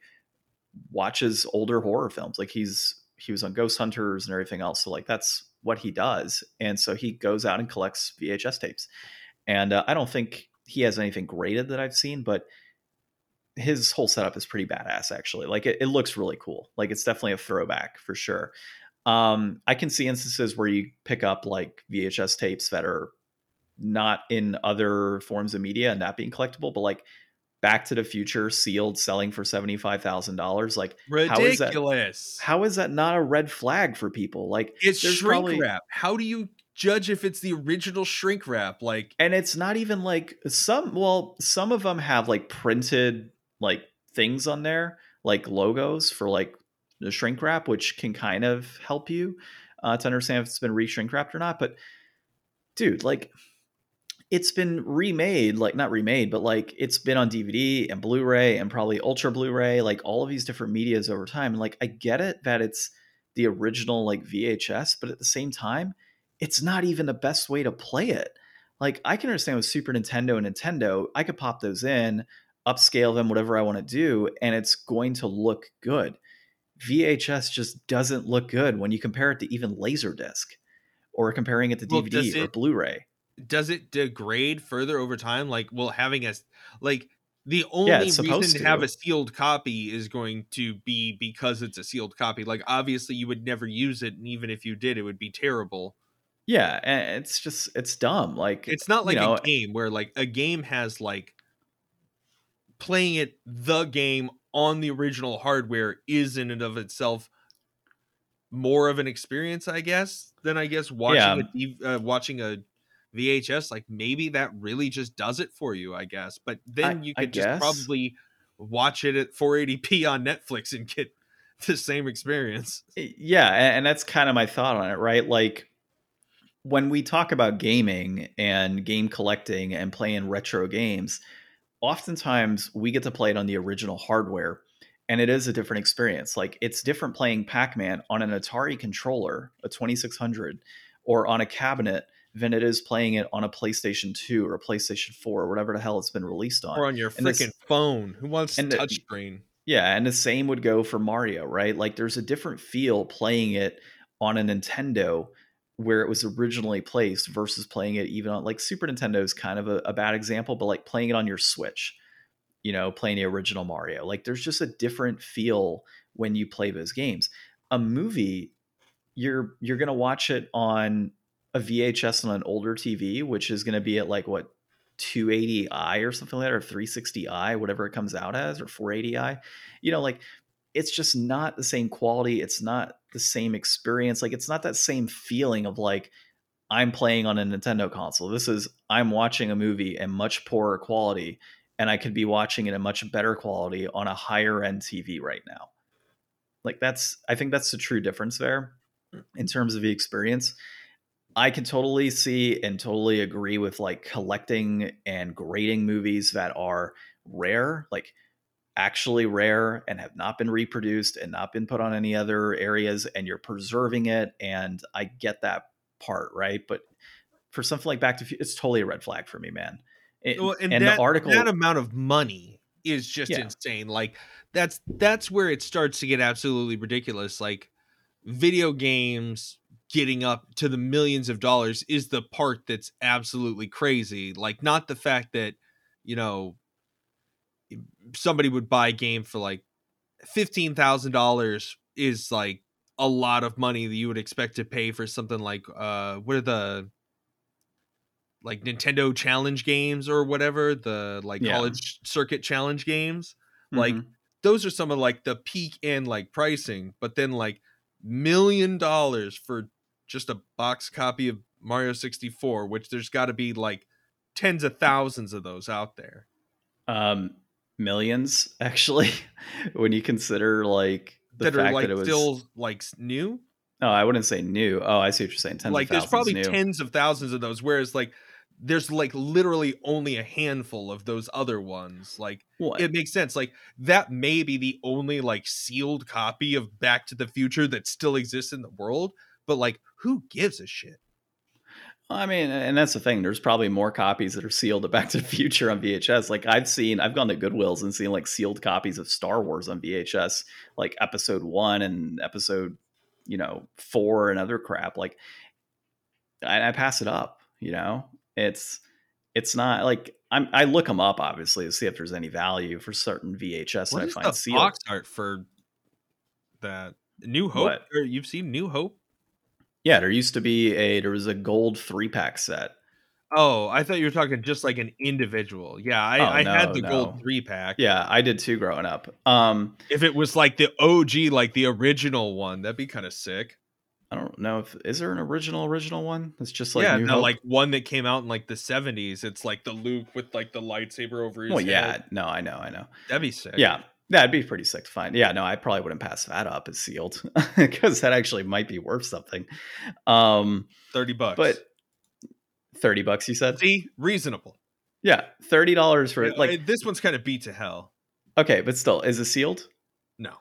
watches older horror films. Like he's he was on Ghost Hunters and everything else. So like that's what he does. And so he goes out and collects VHS tapes. And uh, I don't think he has anything graded that I've seen, but his whole setup is pretty badass actually like it, it looks really cool like it's definitely a throwback for sure. Um i can see instances where you pick up like vhs tapes that are not in other forms of media and not being collectible but like back to the future sealed selling for $75000 like ridiculous how is, that, how is that not a red flag for people? Like it's shrink probably, wrap. How do you judge if it's the original shrink wrap? Like and it's not even like some well some of them have like printed like things on there, like logos for like the shrink wrap, which can kind of help you uh, to understand if it's been re-shrink wrapped or not. But dude, like it's been remade, like not remade, but like it's been on DVD and Blu-ray and probably Ultra Blu-ray, like all of these different medias over time. And like I get it that it's the original like VHS, but at the same time, it's not even the best way to play it. Like I can understand with Super Nintendo and Nintendo, I could pop those in, upscale them, whatever I want to do, and it's going to look good. VHS just doesn't look good when you compare it to even Laserdisc or comparing it to Well, DVD does or Blu-ray. Does it degrade further over time? Like, well, having a like the only Yeah, reason supposed to have a sealed copy is going to be because it's a sealed copy. Like, obviously, you would never use it, and even if you did, it would be terrible. Yeah, it's just it's dumb. Like It's not like you know, a game where like a game has like playing it the game on the original hardware is in and of itself more of an experience, I guess, than I guess watching Yeah. a uh, watching a VHS. Like maybe that really just does it for you, I guess. But then you I could just probably watch it at 480p on Netflix and get the same experience. yeah and that's kind of my thought on it right like when we talk about gaming and game collecting and playing retro games oftentimes we get to play it on the original hardware and it is a different experience like it's different playing pac-man on an atari controller a 2600 or on a cabinet than it is playing it on a playstation 2 or a playstation 4 or whatever the hell it's been released on Or on your freaking phone. Who wants and touchscreen? Yeah, and the same would go for Mario, right? Like there's a different feel playing it on a Nintendo where it was originally placed versus playing it even on like Super Nintendo is kind of a, a bad example, but like playing it on your Switch, you know, playing the original Mario. Like there's just a different feel when you play those games. A movie, you're you're gonna watch it on a VHS on an older TV, which is gonna be at like what 280i or something like that, or 360i, whatever it comes out as, or 480i. You know, like it's just not the same quality. It's not the same experience. Like it's not that same feeling of like I'm playing on a Nintendo console. This is I'm watching a movie in much poorer quality, and I could be watching it in much better quality on a higher end TV right now. Like that's I think that's the true difference there in terms of the experience. I can totally see and totally agree with like collecting and grading movies that are rare, like actually rare and have not been reproduced and not been put on any other areas, and you're preserving it. And I get that part, right? But for something like Back to Future, it's totally a red flag for me, man. It- Well, and, and that, the article, that amount of money is just Yeah. insane. Like that's that's where it starts to get absolutely ridiculous. Like video games getting up to the millions of dollars is the part that's absolutely crazy. Like not the fact that you know somebody would buy a game for like fifteen thousand dollars is like a lot of money that you would expect to pay for something like uh what are the like Nintendo challenge games or whatever, the like Yeah. college circuit challenge games. like, Mhm. Those are some of like the peak end like pricing, but then like million dollars for just a box copy of Mario 64, which there's got to be like tens of thousands of those out there. um, millions actually, when you consider like the that fact like that it was. still like new. oh, I wouldn't say new. Oh, I see what you're saying. Tens like of there's probably new. tens of thousands of those, whereas like there's like literally only a handful of those other ones. Like Well, it makes sense. Like that may be the only like sealed copy of Back to the Future that still exists in the world, but like who gives a shit? I mean, and that's the thing. There's probably more copies that are sealed of Back to the Future on VHS. Like I've seen, I've gone to Goodwills and seen like sealed copies of Star Wars on VHS, like Episode One and Episode, you know, Four and other crap. Like I, I pass it up. You know, it's it's not like I'm. I look them up obviously to see if there's any value for certain VHS What that I find the sealed. box art for that New Hope? What? Or you've seen New Hope? Yeah, there used to be a there was a gold three pack set. Oh, I thought you were talking just like an individual. Yeah, I, Oh, I had the no. gold three pack. Yeah, I did too growing up. Um, If it was like the OG, like the original one, that'd be kind of sick. I don't know if is there an original original one. It's just like yeah, New no, Hope? like one that came out in like the seventies. It's like the Luke with like the lightsaber over his Well, head. yeah, no, I know, I know. that'd be sick. Yeah, that'd be pretty sick to find. Yeah, no, I probably wouldn't pass that up as sealed because that actually might be worth something. Um, thirty bucks. but 30 bucks, you said? See, reasonable. Yeah, $30 for it. Yeah, Like, this one's kind of beat to hell. okay, but still, is it sealed? No.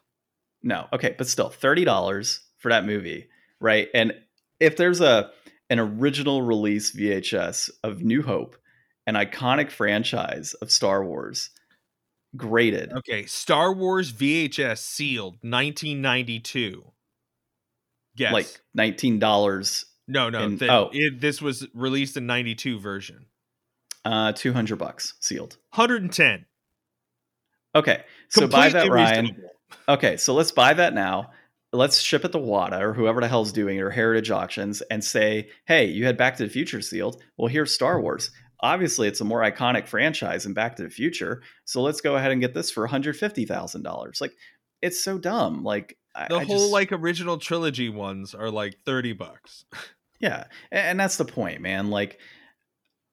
No. Okay, but still, $30 for that movie, right? And if there's a an original release VHS of New Hope, an iconic franchise of Star Wars, graded. Okay, Star Wars VHS sealed 1992. Yes. like nineteen dollars, no, no. the- oh. it, this was released in 92 version. uh, two hundred bucks sealed. 110. Okay, so buy that, Ryan. Okay, so let's buy that now. Let's ship it to Wata or whoever the hell's doing it or Heritage Auctions and say, hey, you had Back to the Future sealed. Well, here's Star Wars. Obviously, it's a more iconic franchise than Back to the Future. So let's go ahead and get this for $150,000. Like, it's so dumb. Like, I- The whole just- like original trilogy ones are like 30 bucks. Yeah, and that's the point, man. Like,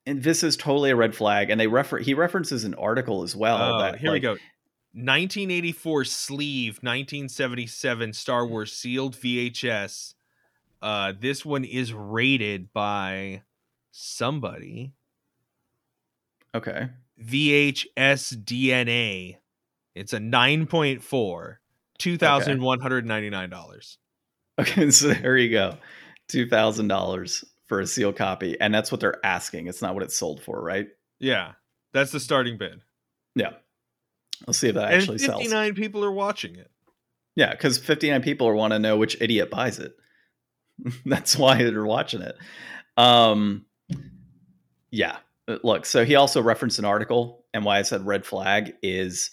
and this is totally a red flag. And they refer he references an article as well. Oh, that, here we go. 1984 sleeve, 1977 Star Wars sealed VHS. Uh, this one is rated by somebody. Okay, VHS DNA. It's a 9.4, $2,199. okay. So there you go, two thousand dollars for a sealed copy, and that's what they're asking. It's not what it's sold for, right? Yeah, that's the starting bid. Yeah. Let's see if that actually sells. 59 people are watching it. Yeah, because 59 people are want to know which idiot buys it. That's why they're watching it. Um, yeah, Uh, look. So he also referenced an article, and why I said red flag is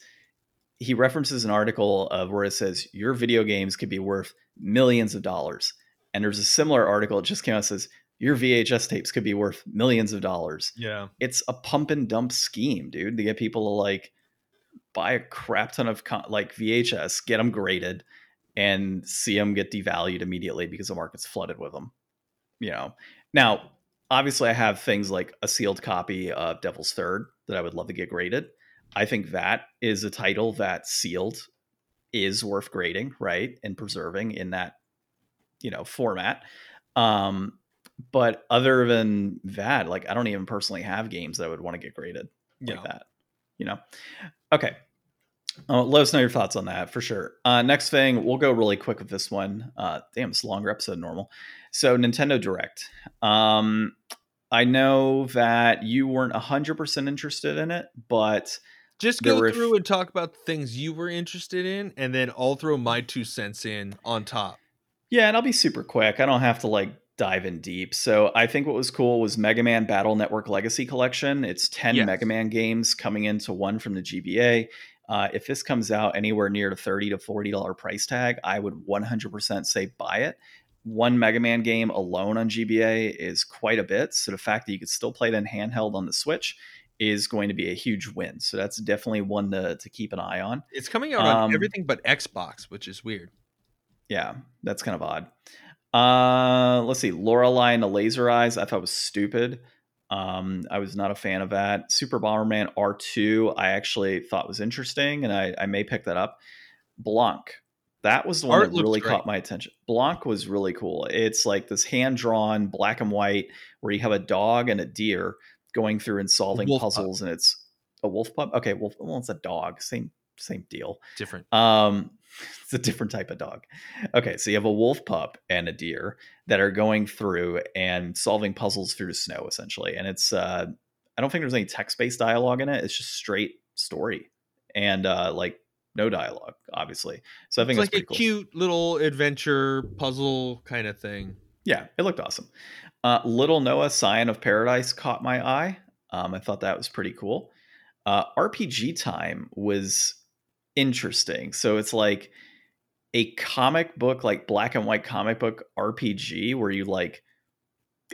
he references an article of where it says your video games could be worth millions of dollars, and there's a similar article. It just came out that says your VHS tapes could be worth millions of dollars. Yeah. It's a pump and dump scheme, dude, to get people to like buy a crap ton of con- like VHS, get them graded, and see them get devalued immediately because the market's flooded with them. You know, now obviously I have things like a sealed copy of Devil's Third that I would love to get graded. I think that is a title that sealed is worth grading, right, and preserving in that you know format. Um, but other than that, like I don't even personally have games that I would want to get graded Yeah. like that. You know. Okay. Uh, let us know your thoughts on that for sure. Uh, next thing, we'll go really quick with this one. Uh, damn, it's a longer episode than normal. So Nintendo Direct. Um, I know that you weren't hundred percent interested in it, but Just go through and talk about the things you were interested in, and then I'll throw my two cents in on top. Yeah, and I'll be super quick. I don't have to like dive in deep. So I think what was cool was Mega Man Battle Network Legacy Collection. It's 10 Yes. Mega Man games coming into one from the GBA. Uh, if this comes out anywhere near the 30 to $40 price tag, I would 100% say buy it. One Mega Man game alone on GBA is quite a bit. So the fact that you could still play it in handheld on the Switch is going to be a huge win. So that's definitely one to, to keep an eye on. It's coming out on Um, everything but Xbox, which is weird. Yeah, that's kind of odd. Uh, let's see. Lorelei and the Laser Eyes. I thought was stupid. Um, I was not a fan of that. Super Bomberman R2. I actually thought was interesting, and I, I may pick that up. Blanc. That was the one Art that really great. caught my attention. Blanc was really cool. It's like this hand drawn black and white where you have a dog and a deer going through and solving wolf pup. puzzles, and it's a wolf pup. Okay, wolf. Well, it's a dog. Same same deal. Different. Um, it's a different type of dog. Okay, so you have a wolf pup and a deer that are going through and solving puzzles through the snow, essentially. And it's uh, I don't think there's any text-based dialogue in it. It's just straight story and uh, like no dialogue, obviously. So I think It's it's like a cool. cute little adventure puzzle kind of thing. Yeah, it looked awesome. Uh, Little Noah Scion of Paradise caught my eye. Um, I thought that was pretty cool. Uh, RPG Time was interesting. So it's like a comic book, like black and white comic book RPG, where you like,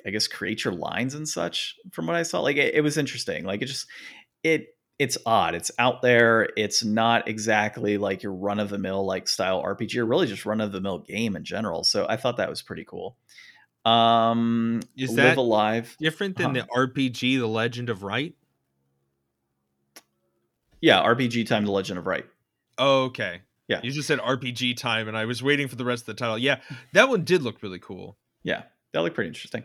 I guess, create your lines and such. From what I saw, like it, it was interesting. Like it just it it's odd. It's out there. It's not exactly like your run of the mill like style RPG, or really just run of the mill game in general. So I thought that was pretty cool. Um, Is Live that Alive? Different than Huh. the RPG, The Legend of Wright. Yeah, RPG Time: The Legend of Wright. Oh, okay. Yeah. You just said RPG time, and I was waiting for the rest of the title. Yeah, that one did look really cool. Yeah. that looked pretty interesting.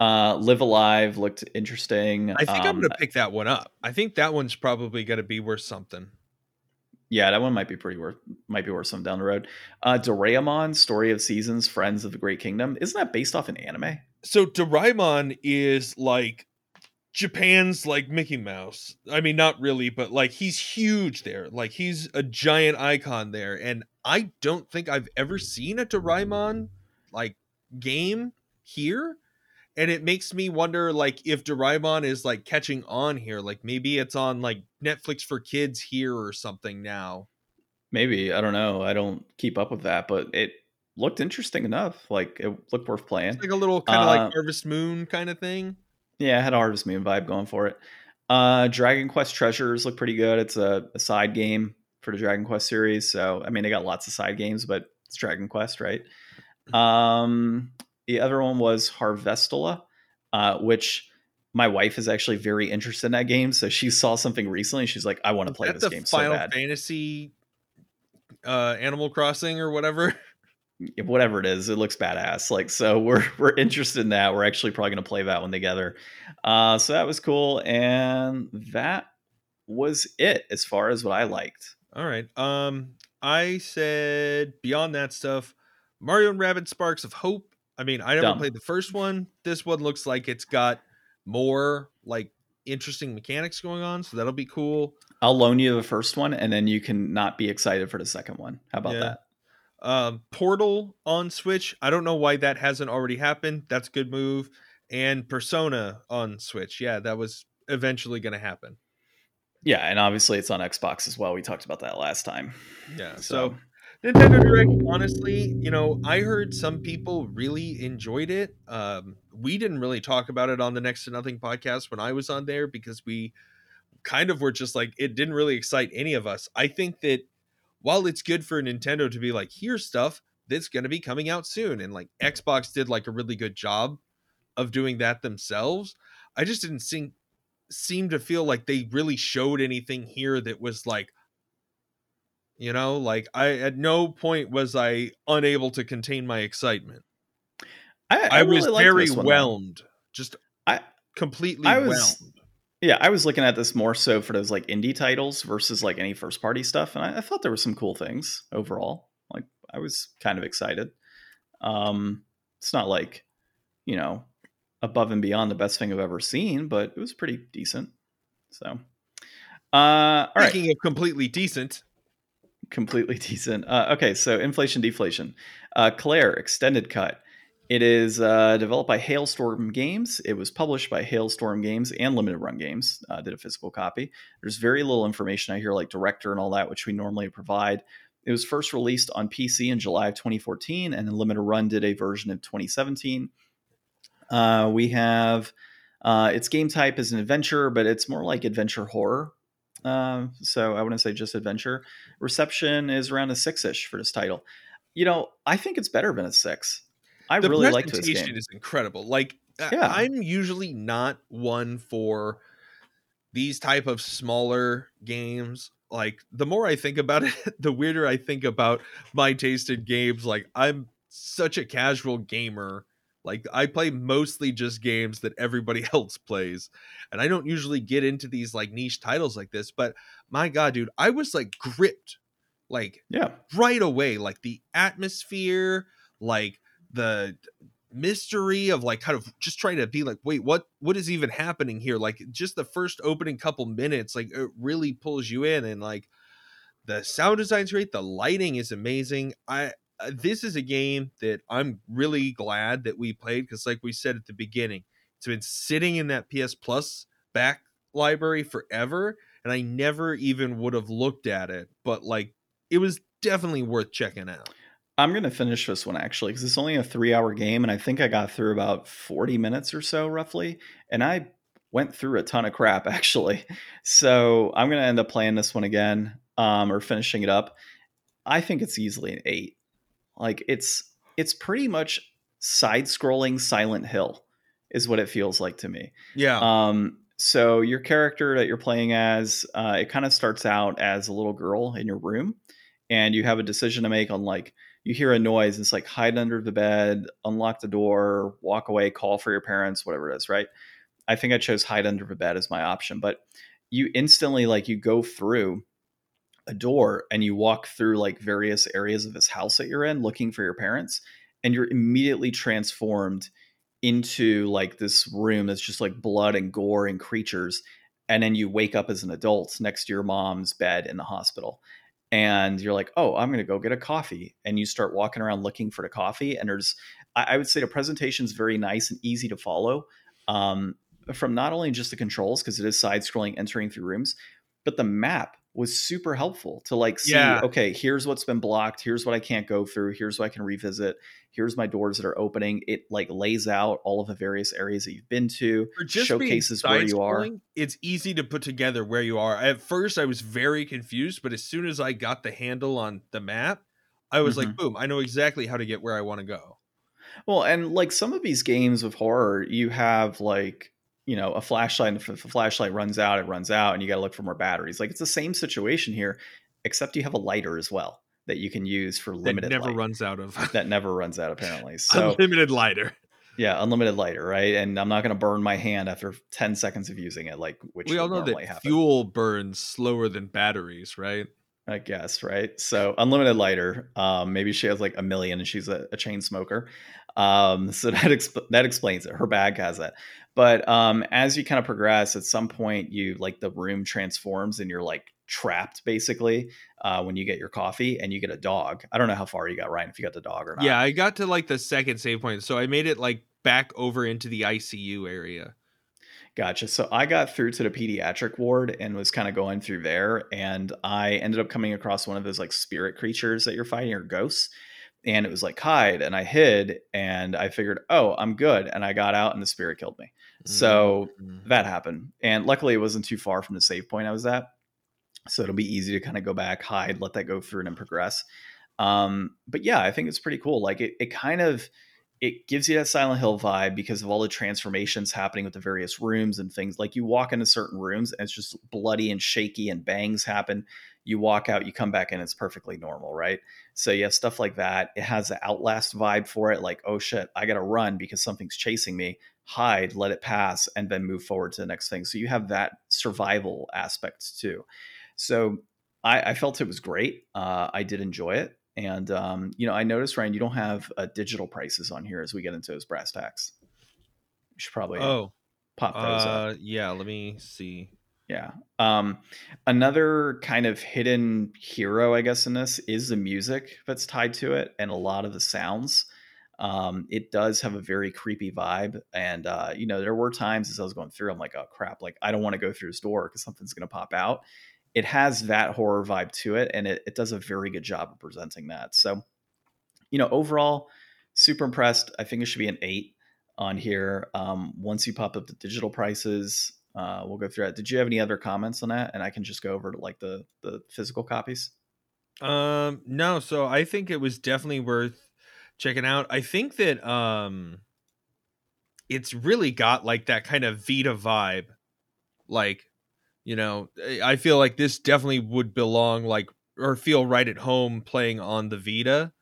Uh, Live A Live looked interesting. I think I'm Um, gonna pick that one up. I think that one's probably gonna be worth something. Yeah, that one might be pretty worth might be worth some down the road. Uh Doraemon, Story of Seasons, Friends of the Great Kingdom. Isn't that based off an anime? So Doraemon is like Japan's like Mickey Mouse. I mean, not really, but like he's huge there. Like he's a giant icon there. And I don't think I've ever seen a Doraemon like game here. And it makes me wonder like if Doraemon is like catching on here. Like maybe it's on like Netflix for kids here or something now. Maybe, I don't know. I don't keep up with that, but it looked interesting enough. Like it looked worth playing. It's like a little kind of Uh, like Harvest Moon kind of thing. Yeah, it had a Harvest Moon vibe going for it. Uh Dragon Quest Treasures look pretty good. It's a, a side game for the Dragon Quest series. So I mean they got lots of side games, but it's Dragon Quest, right? Um the other one was Harvestella, uh, which my wife is actually very interested in that game. So she saw something recently. She's like, I want to play this game Final so bad. Fantasy uh Animal Crossing or whatever. whatever it is, it looks badass. Like so, we're we're interested in that. We're actually probably going to play that one together. Uh, so that was cool, and that was it as far as what I liked. All right. Um, I said beyond that stuff, Mario and Rabbids Sparks of Hope. I mean, I never Dumb. played the first one. This one looks like it's got more like interesting mechanics going on, so that'll be cool. I'll loan you the first one, and then you can not be excited for the second one. How about Yeah. that? Um, Portal on Switch. I don't know why that hasn't already happened. That's a good move. And Persona on Switch. Yeah, that was eventually going to happen. Yeah, and obviously it's on Xbox as well. We talked about that last time. Yeah. So, So Nintendo Direct, honestly, you know, I heard some people really enjoyed it. Um, we didn't really talk about it on the Next to Nothing podcast when I was on there because we kind of were just like, it didn't really excite any of us. I think that while it's good for Nintendo to be like, here's stuff that's going to be coming out soon, and like Xbox did like a really good job of doing that themselves, I just didn't seem seem to feel like they really showed anything here that was like you know, like I at no point was I unable to contain my excitement. I, I, I really was very this one, though. whelmed, just I- completely I was- whelmed. Yeah, I was looking at this more so for those like indie titles versus like any first party stuff, and I, I thought there were some cool things overall. Like I was kind of excited. Um, it's not like you know above and beyond the best thing I've ever seen, but it was pretty decent. So, uh, all right, of completely decent, completely decent. Uh, okay, so inflation deflation. Uh, Claire extended cut. It is uh, developed by Hailstorm Games. It was published by Hailstorm Games and Limited Run Games. Uh, did a physical copy. There's very little information I hear, like director and all that, which we normally provide. It was first released on PC in July of 2014, and then Limited Run did a version of 2017. Uh, we have uh, its game type is an adventure, but it's more like adventure horror. Uh, so I wouldn't say just adventure. Reception is around a six ish for this title. You know, I think it's better than a six. I the really liked this presentation game. is incredible. Like, I- Yeah. I'm usually not one for these type of smaller games. Like, the more I think about it, the weirder I think about my taste in games. Like, I'm such a casual gamer. Like, I play mostly just games that everybody else plays, and I don't usually get into these like niche titles like this. But my god, dude, I was like gripped, like yeah, right away like the atmosphere like the mystery of like kind of just trying to be like wait what what is even happening here like just the first opening couple minutes like it really pulls you in and like the sound design's great the lighting is amazing i uh, this is a game that i'm really glad that we played because like we said at the beginning it's been sitting in that ps plus back library forever and i never even would have looked at it but like it was definitely worth checking out. I'm gonna finish this one actually because it's only a three hour game, and I think I got through about 40 minutes or so roughly, and I went through a ton of crap actually. So I'm gonna end up playing this one again, um, or finishing it up. I think it's easily an eight. Like it's it's pretty much side scrolling Silent Hill is what it feels like to me. Yeah. Um, so your character that you're playing as, uh, it kind of starts out as a little girl in your room, and you have a decision to make on like, you hear a noise, it's like hide under the bed, unlock the door, walk away, call for your parents, whatever it is, right? I think I chose hide under the bed as my option, but you instantly like you go through a door and you walk through like various areas of this house that you're in looking for your parents and you're immediately transformed into like this room that's just like blood and gore and creatures and then you wake up as an adult next to your mom's bed in the hospital and you're like oh i'm going to go get a coffee and you start walking around looking for the coffee and there's i, would say the presentation is very nice and easy to follow um, from not only just the controls because it is side scrolling entering through rooms but the map was super helpful to like see yeah. okay here's what's been blocked here's what i can't go through here's what i can revisit here's my doors that are opening it like lays out all of the various areas that you've been to showcases where you are it's easy to put together where you are at first i was very confused but as soon as i got the handle on the map i was mm-hmm. like boom i know exactly how to get where i want to go well and like some of these games of horror you have like you know a flashlight if a flashlight runs out it runs out and you got to look for more batteries. Like it's the same situation here except you have a lighter as well that you can use for limited that never light. runs out of. That never runs out apparently. So unlimited lighter. Yeah unlimited lighter right? And i'm not going to burn my hand after 10 seconds of using it like which we all know that happen. fuel burns slower than batteries right I guess, right? So unlimited lighter. Um, maybe she has like a million and she's a, a chain smoker. Um, so that exp- that explains it. Her bag has it. But um, as you kind of progress, at some point you like the room transforms and you're like trapped basically uh, when you get your coffee and you get a dog. I don't know how far you got, Ryan, if you got the dog or not. Yeah, I got to like the second save point, so I made it like back over into the ICU area. Gotcha. So I got through to the pediatric ward and was kind of going through there, and I ended up coming across one of those like spirit creatures that you're fighting or ghosts. And it was like hide, and I hid, and I figured, oh, I'm good, and I got out, and the spirit killed me. So mm-hmm. that happened, and luckily it wasn't too far from the save point I was at, so it'll be easy to kind of go back, hide, let that go through, and then progress. Um, but yeah, I think it's pretty cool. Like it, it kind of it gives you that Silent Hill vibe because of all the transformations happening with the various rooms and things. Like you walk into certain rooms and it's just bloody and shaky and bangs happen. You walk out, you come back in, it's perfectly normal, right? So you have stuff like that. It has the Outlast vibe for it, like, oh shit, I gotta run because something's chasing me. Hide, let it pass, and then move forward to the next thing. So you have that survival aspect too. So I, I felt it was great. Uh, I did enjoy it. And um, you know, I noticed Ryan, you don't have uh, digital prices on here as we get into those brass tacks. You should probably oh pop those uh, up. Yeah, let me see. Yeah. Um, another kind of hidden hero, I guess, in this is the music that's tied to it and a lot of the sounds. Um, it does have a very creepy vibe. And, uh, you know, there were times as I was going through, I'm like, oh crap, like I don't want to go through this door because something's going to pop out it has that horror vibe to it and it, it does a very good job of presenting that. So you know overall super impressed. I think it should be an eight on here. Um, once you pop up the digital prices uh, we'll go through that. did you have any other comments on that? And i can just go over to like the the physical copies. Um no. So i think it was definitely worth checking out. I think that um it's really got like that kind of vita vibe like you know i feel like this definitely would belong like or feel right at home playing on the vita.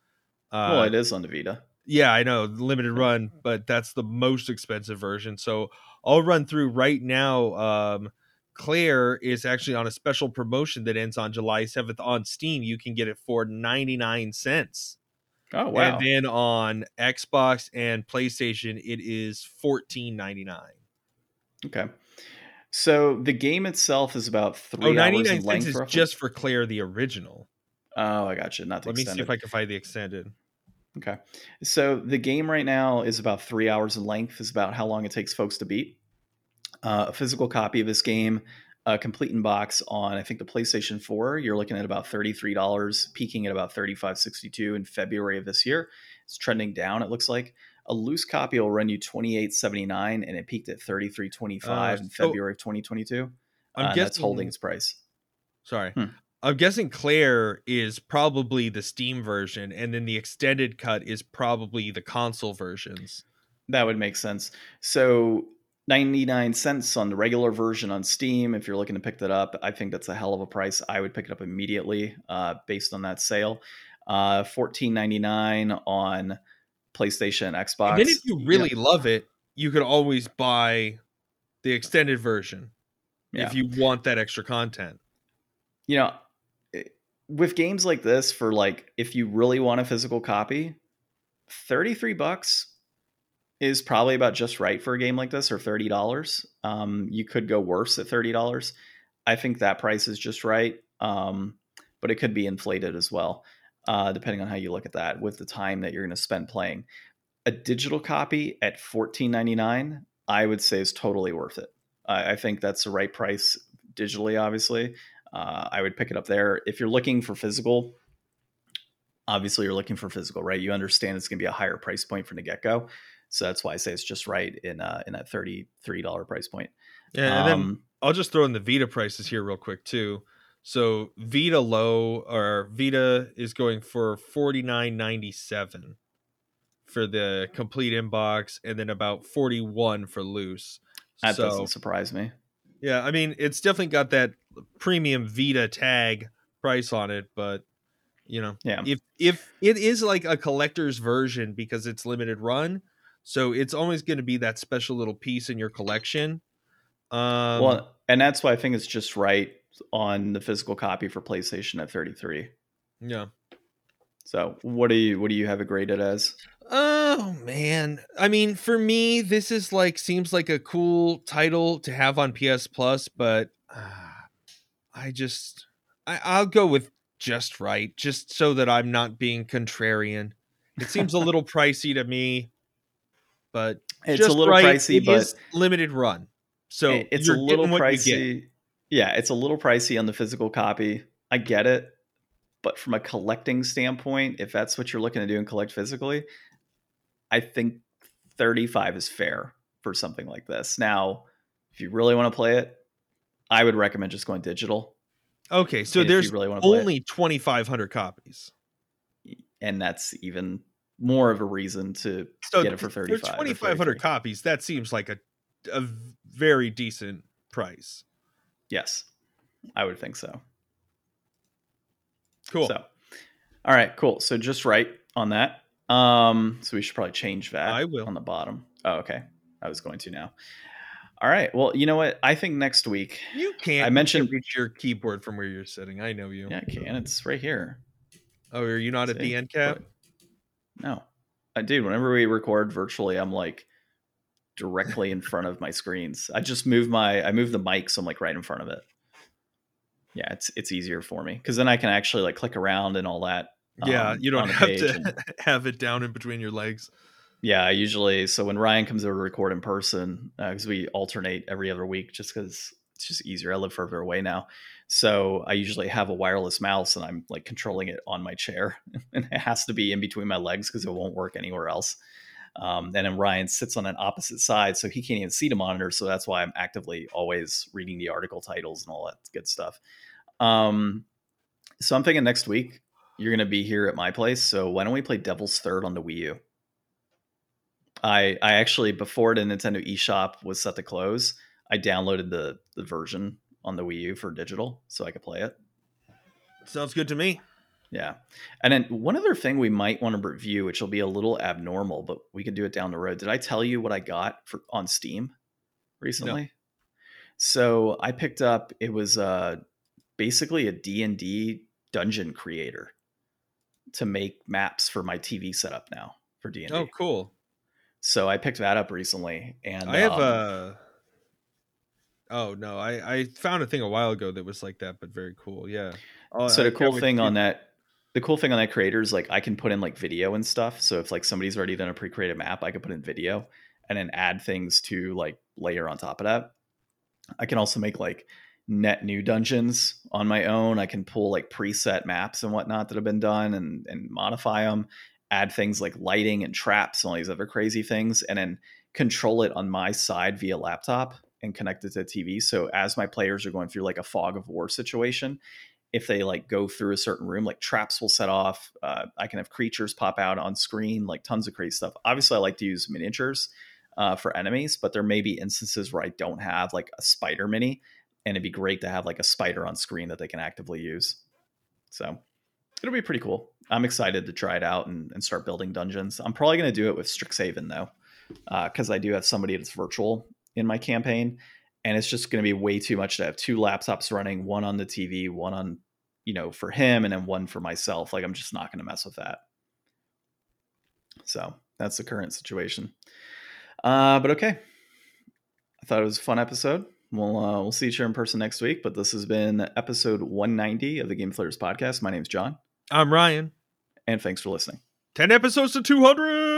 Uh, well it is on the vita. Yeah i know limited run but that's the most expensive version. So i'll run through right now um claire is actually on a special promotion that ends on july 7th on steam. You can get it for 99 cents. Oh wow. and then on xbox and playstation it is 14.99 okay so the game itself is about oh, three oh, 99 hours in length. Is just for Claire the original. Oh, I got you. Not the Let extended. me see if I can find the extended. Okay. So the game right now is about three hours in length. Is about how long it takes folks to beat. Uh, a physical copy of this game, uh, complete in box on I think the PlayStation 4. You're looking at about thirty three dollars, peaking at about thirty five sixty two in February of this year. It's trending down. It looks like. A loose copy will run you twenty eight seventy nine, and it peaked at thirty three twenty five uh, in February of twenty twenty two. I'm uh, guessing that's holding its price. Sorry, hmm. I'm guessing Claire is probably the Steam version, and then the extended cut is probably the console versions. That would make sense. So 99 cents on the regular version on Steam. If you're looking to pick that up, I think that's a hell of a price. I would pick it up immediately uh, based on that sale. uh, fourteen ninety nine on PlayStation, Xbox. And then if you really yeah. love it, you could always buy the extended version yeah. if you want that extra content. You know, eh, with games like this, for like if you really want a physical copy, thirty three bucks is probably about just right for a game like this, or thirty dollars. Um, you could go worse at thirty dollars. I think that price is just right, um, but it could be inflated as well, uh, depending on how you look at that with the time that you're going to spend playing. A digital copy at $14.99, I would say, is totally worth it. I, I think that's the right price digitally. Obviously, uh, I would pick it up there. If you're looking for physical, obviously you're looking for physical, right? You understand it's going to be a higher price point from the get go. So that's why I say it's just right in uh, in that thirty three dollar price point. Yeah, and um, then I'll just throw in the Vita prices here real quick too. So Vita low or Vita is going for forty nine ninety seven for the complete inbox, and then about forty one for loose. That so, doesn't surprise me. Yeah, I mean it's definitely got that premium Vita tag price on it, but you know, yeah, if if it is like a collector's version because it's limited run, so it's always going to be that special little piece in your collection. Um, well, and that's why I think it's just right on the physical copy for PlayStation at 33. Yeah. So what do you what do you have it graded as? Oh man. I mean, for me, this is like seems like a cool title to have on PS Plus, but uh, I just I, I'll go with just right, just so that I'm not being contrarian. It seems a little pricey to me but it's a little right, pricey, but limited run. So it's a little pricey. Yeah, it's a little pricey on the physical copy. I get it, but from a collecting standpoint, if that's what you're looking to do and collect physically, I think 35 is fair for something like this. Now, if you really want to play it, I would recommend just going digital. Okay, so there's really only 2,500 copies, and that's even more of a reason to so get it for 35 for 2500 copies that seems like a a very decent price yes i would think so. Cool. So all right cool. So just right on that. Um so we should probably change that i will. on the bottom. Oh okay. I was going to now. All right well you know what? I think next week you can't i mentioned reach your keyboard from where you're sitting. I know you. Yeah i can. It's right here. Oh are you not See? at the end cap? No, I dude. Whenever we record virtually, I'm like directly in front of my screens. I just move my I move the mic so I'm like right in front of it. Yeah, it's it's easier for me because then I can actually like click around and all that. Yeah, um, you don't have to and, have it down in between your legs. Yeah, I usually so when Ryan comes over to record in person because uh, we alternate every other week just because it's just easier. I live further away now. So I usually have a wireless mouse and I'm like controlling it on my chair and it has to be in between my legs because it won't work anywhere else. Um, and then Ryan sits on an opposite side, so he can't even see the monitor. So that's why I'm actively always reading the article titles and all that good stuff. Um, so I'm thinking next week you're going to be here at my place. So why don't we play Devil's Third on the Wii U? I I actually before the Nintendo eShop was set to close, I downloaded the the version on the Wii U for digital so I could play it. Sounds good to me. Yeah. And then one other thing we might want to review, which will be a little abnormal, but we can do it down the road. Did I tell you what I got for on Steam recently? No. So I picked up it was uh basically a D&D dungeon creator to make maps for my TV setup now for D&D. Oh, cool. So I picked that up recently and I have um, a Oh no, I I found a thing a while ago that was like that, but very cool. Yeah. Oh, so I the cool thing on that, the cool thing on that creator is like I can put in like video and stuff. So if like somebody's already done a pre-created map, I can put in video and then add things to like layer on top of that. I can also make like net new dungeons on my own. I can pull like preset maps and whatnot that have been done and and modify them, add things like lighting and traps and all these other crazy things, and then control it on my side via laptop and connect it to TV. So as my players are going through like a fog of war situation, if they like go through a certain room, like traps will set off. Uh, I can have creatures pop out on screen, like tons of crazy stuff. Obviously, I like to use miniatures uh, for enemies, but there may be instances where I don't have like a spider mini, and it'd be great to have like a spider on screen that they can actively use. So It'll be pretty cool. I'm excited to try it out and, and start building dungeons. I'm probably going to do it with Strixhaven though, because uh, I do have somebody that's virtual in my campaign, and it's just going to be way too much to have two laptops running, one on the TV, one on, you know, for him, and then one for myself. Like I'm just not going to mess with that. So that's the current situation. Uh, but okay, I thought it was a fun episode. We'll uh, we'll see each other in person next week. But this has been episode 190 of the Game Deflators podcast. My name's John. I'm Ryan. And thanks for listening. 10 episodes to 200.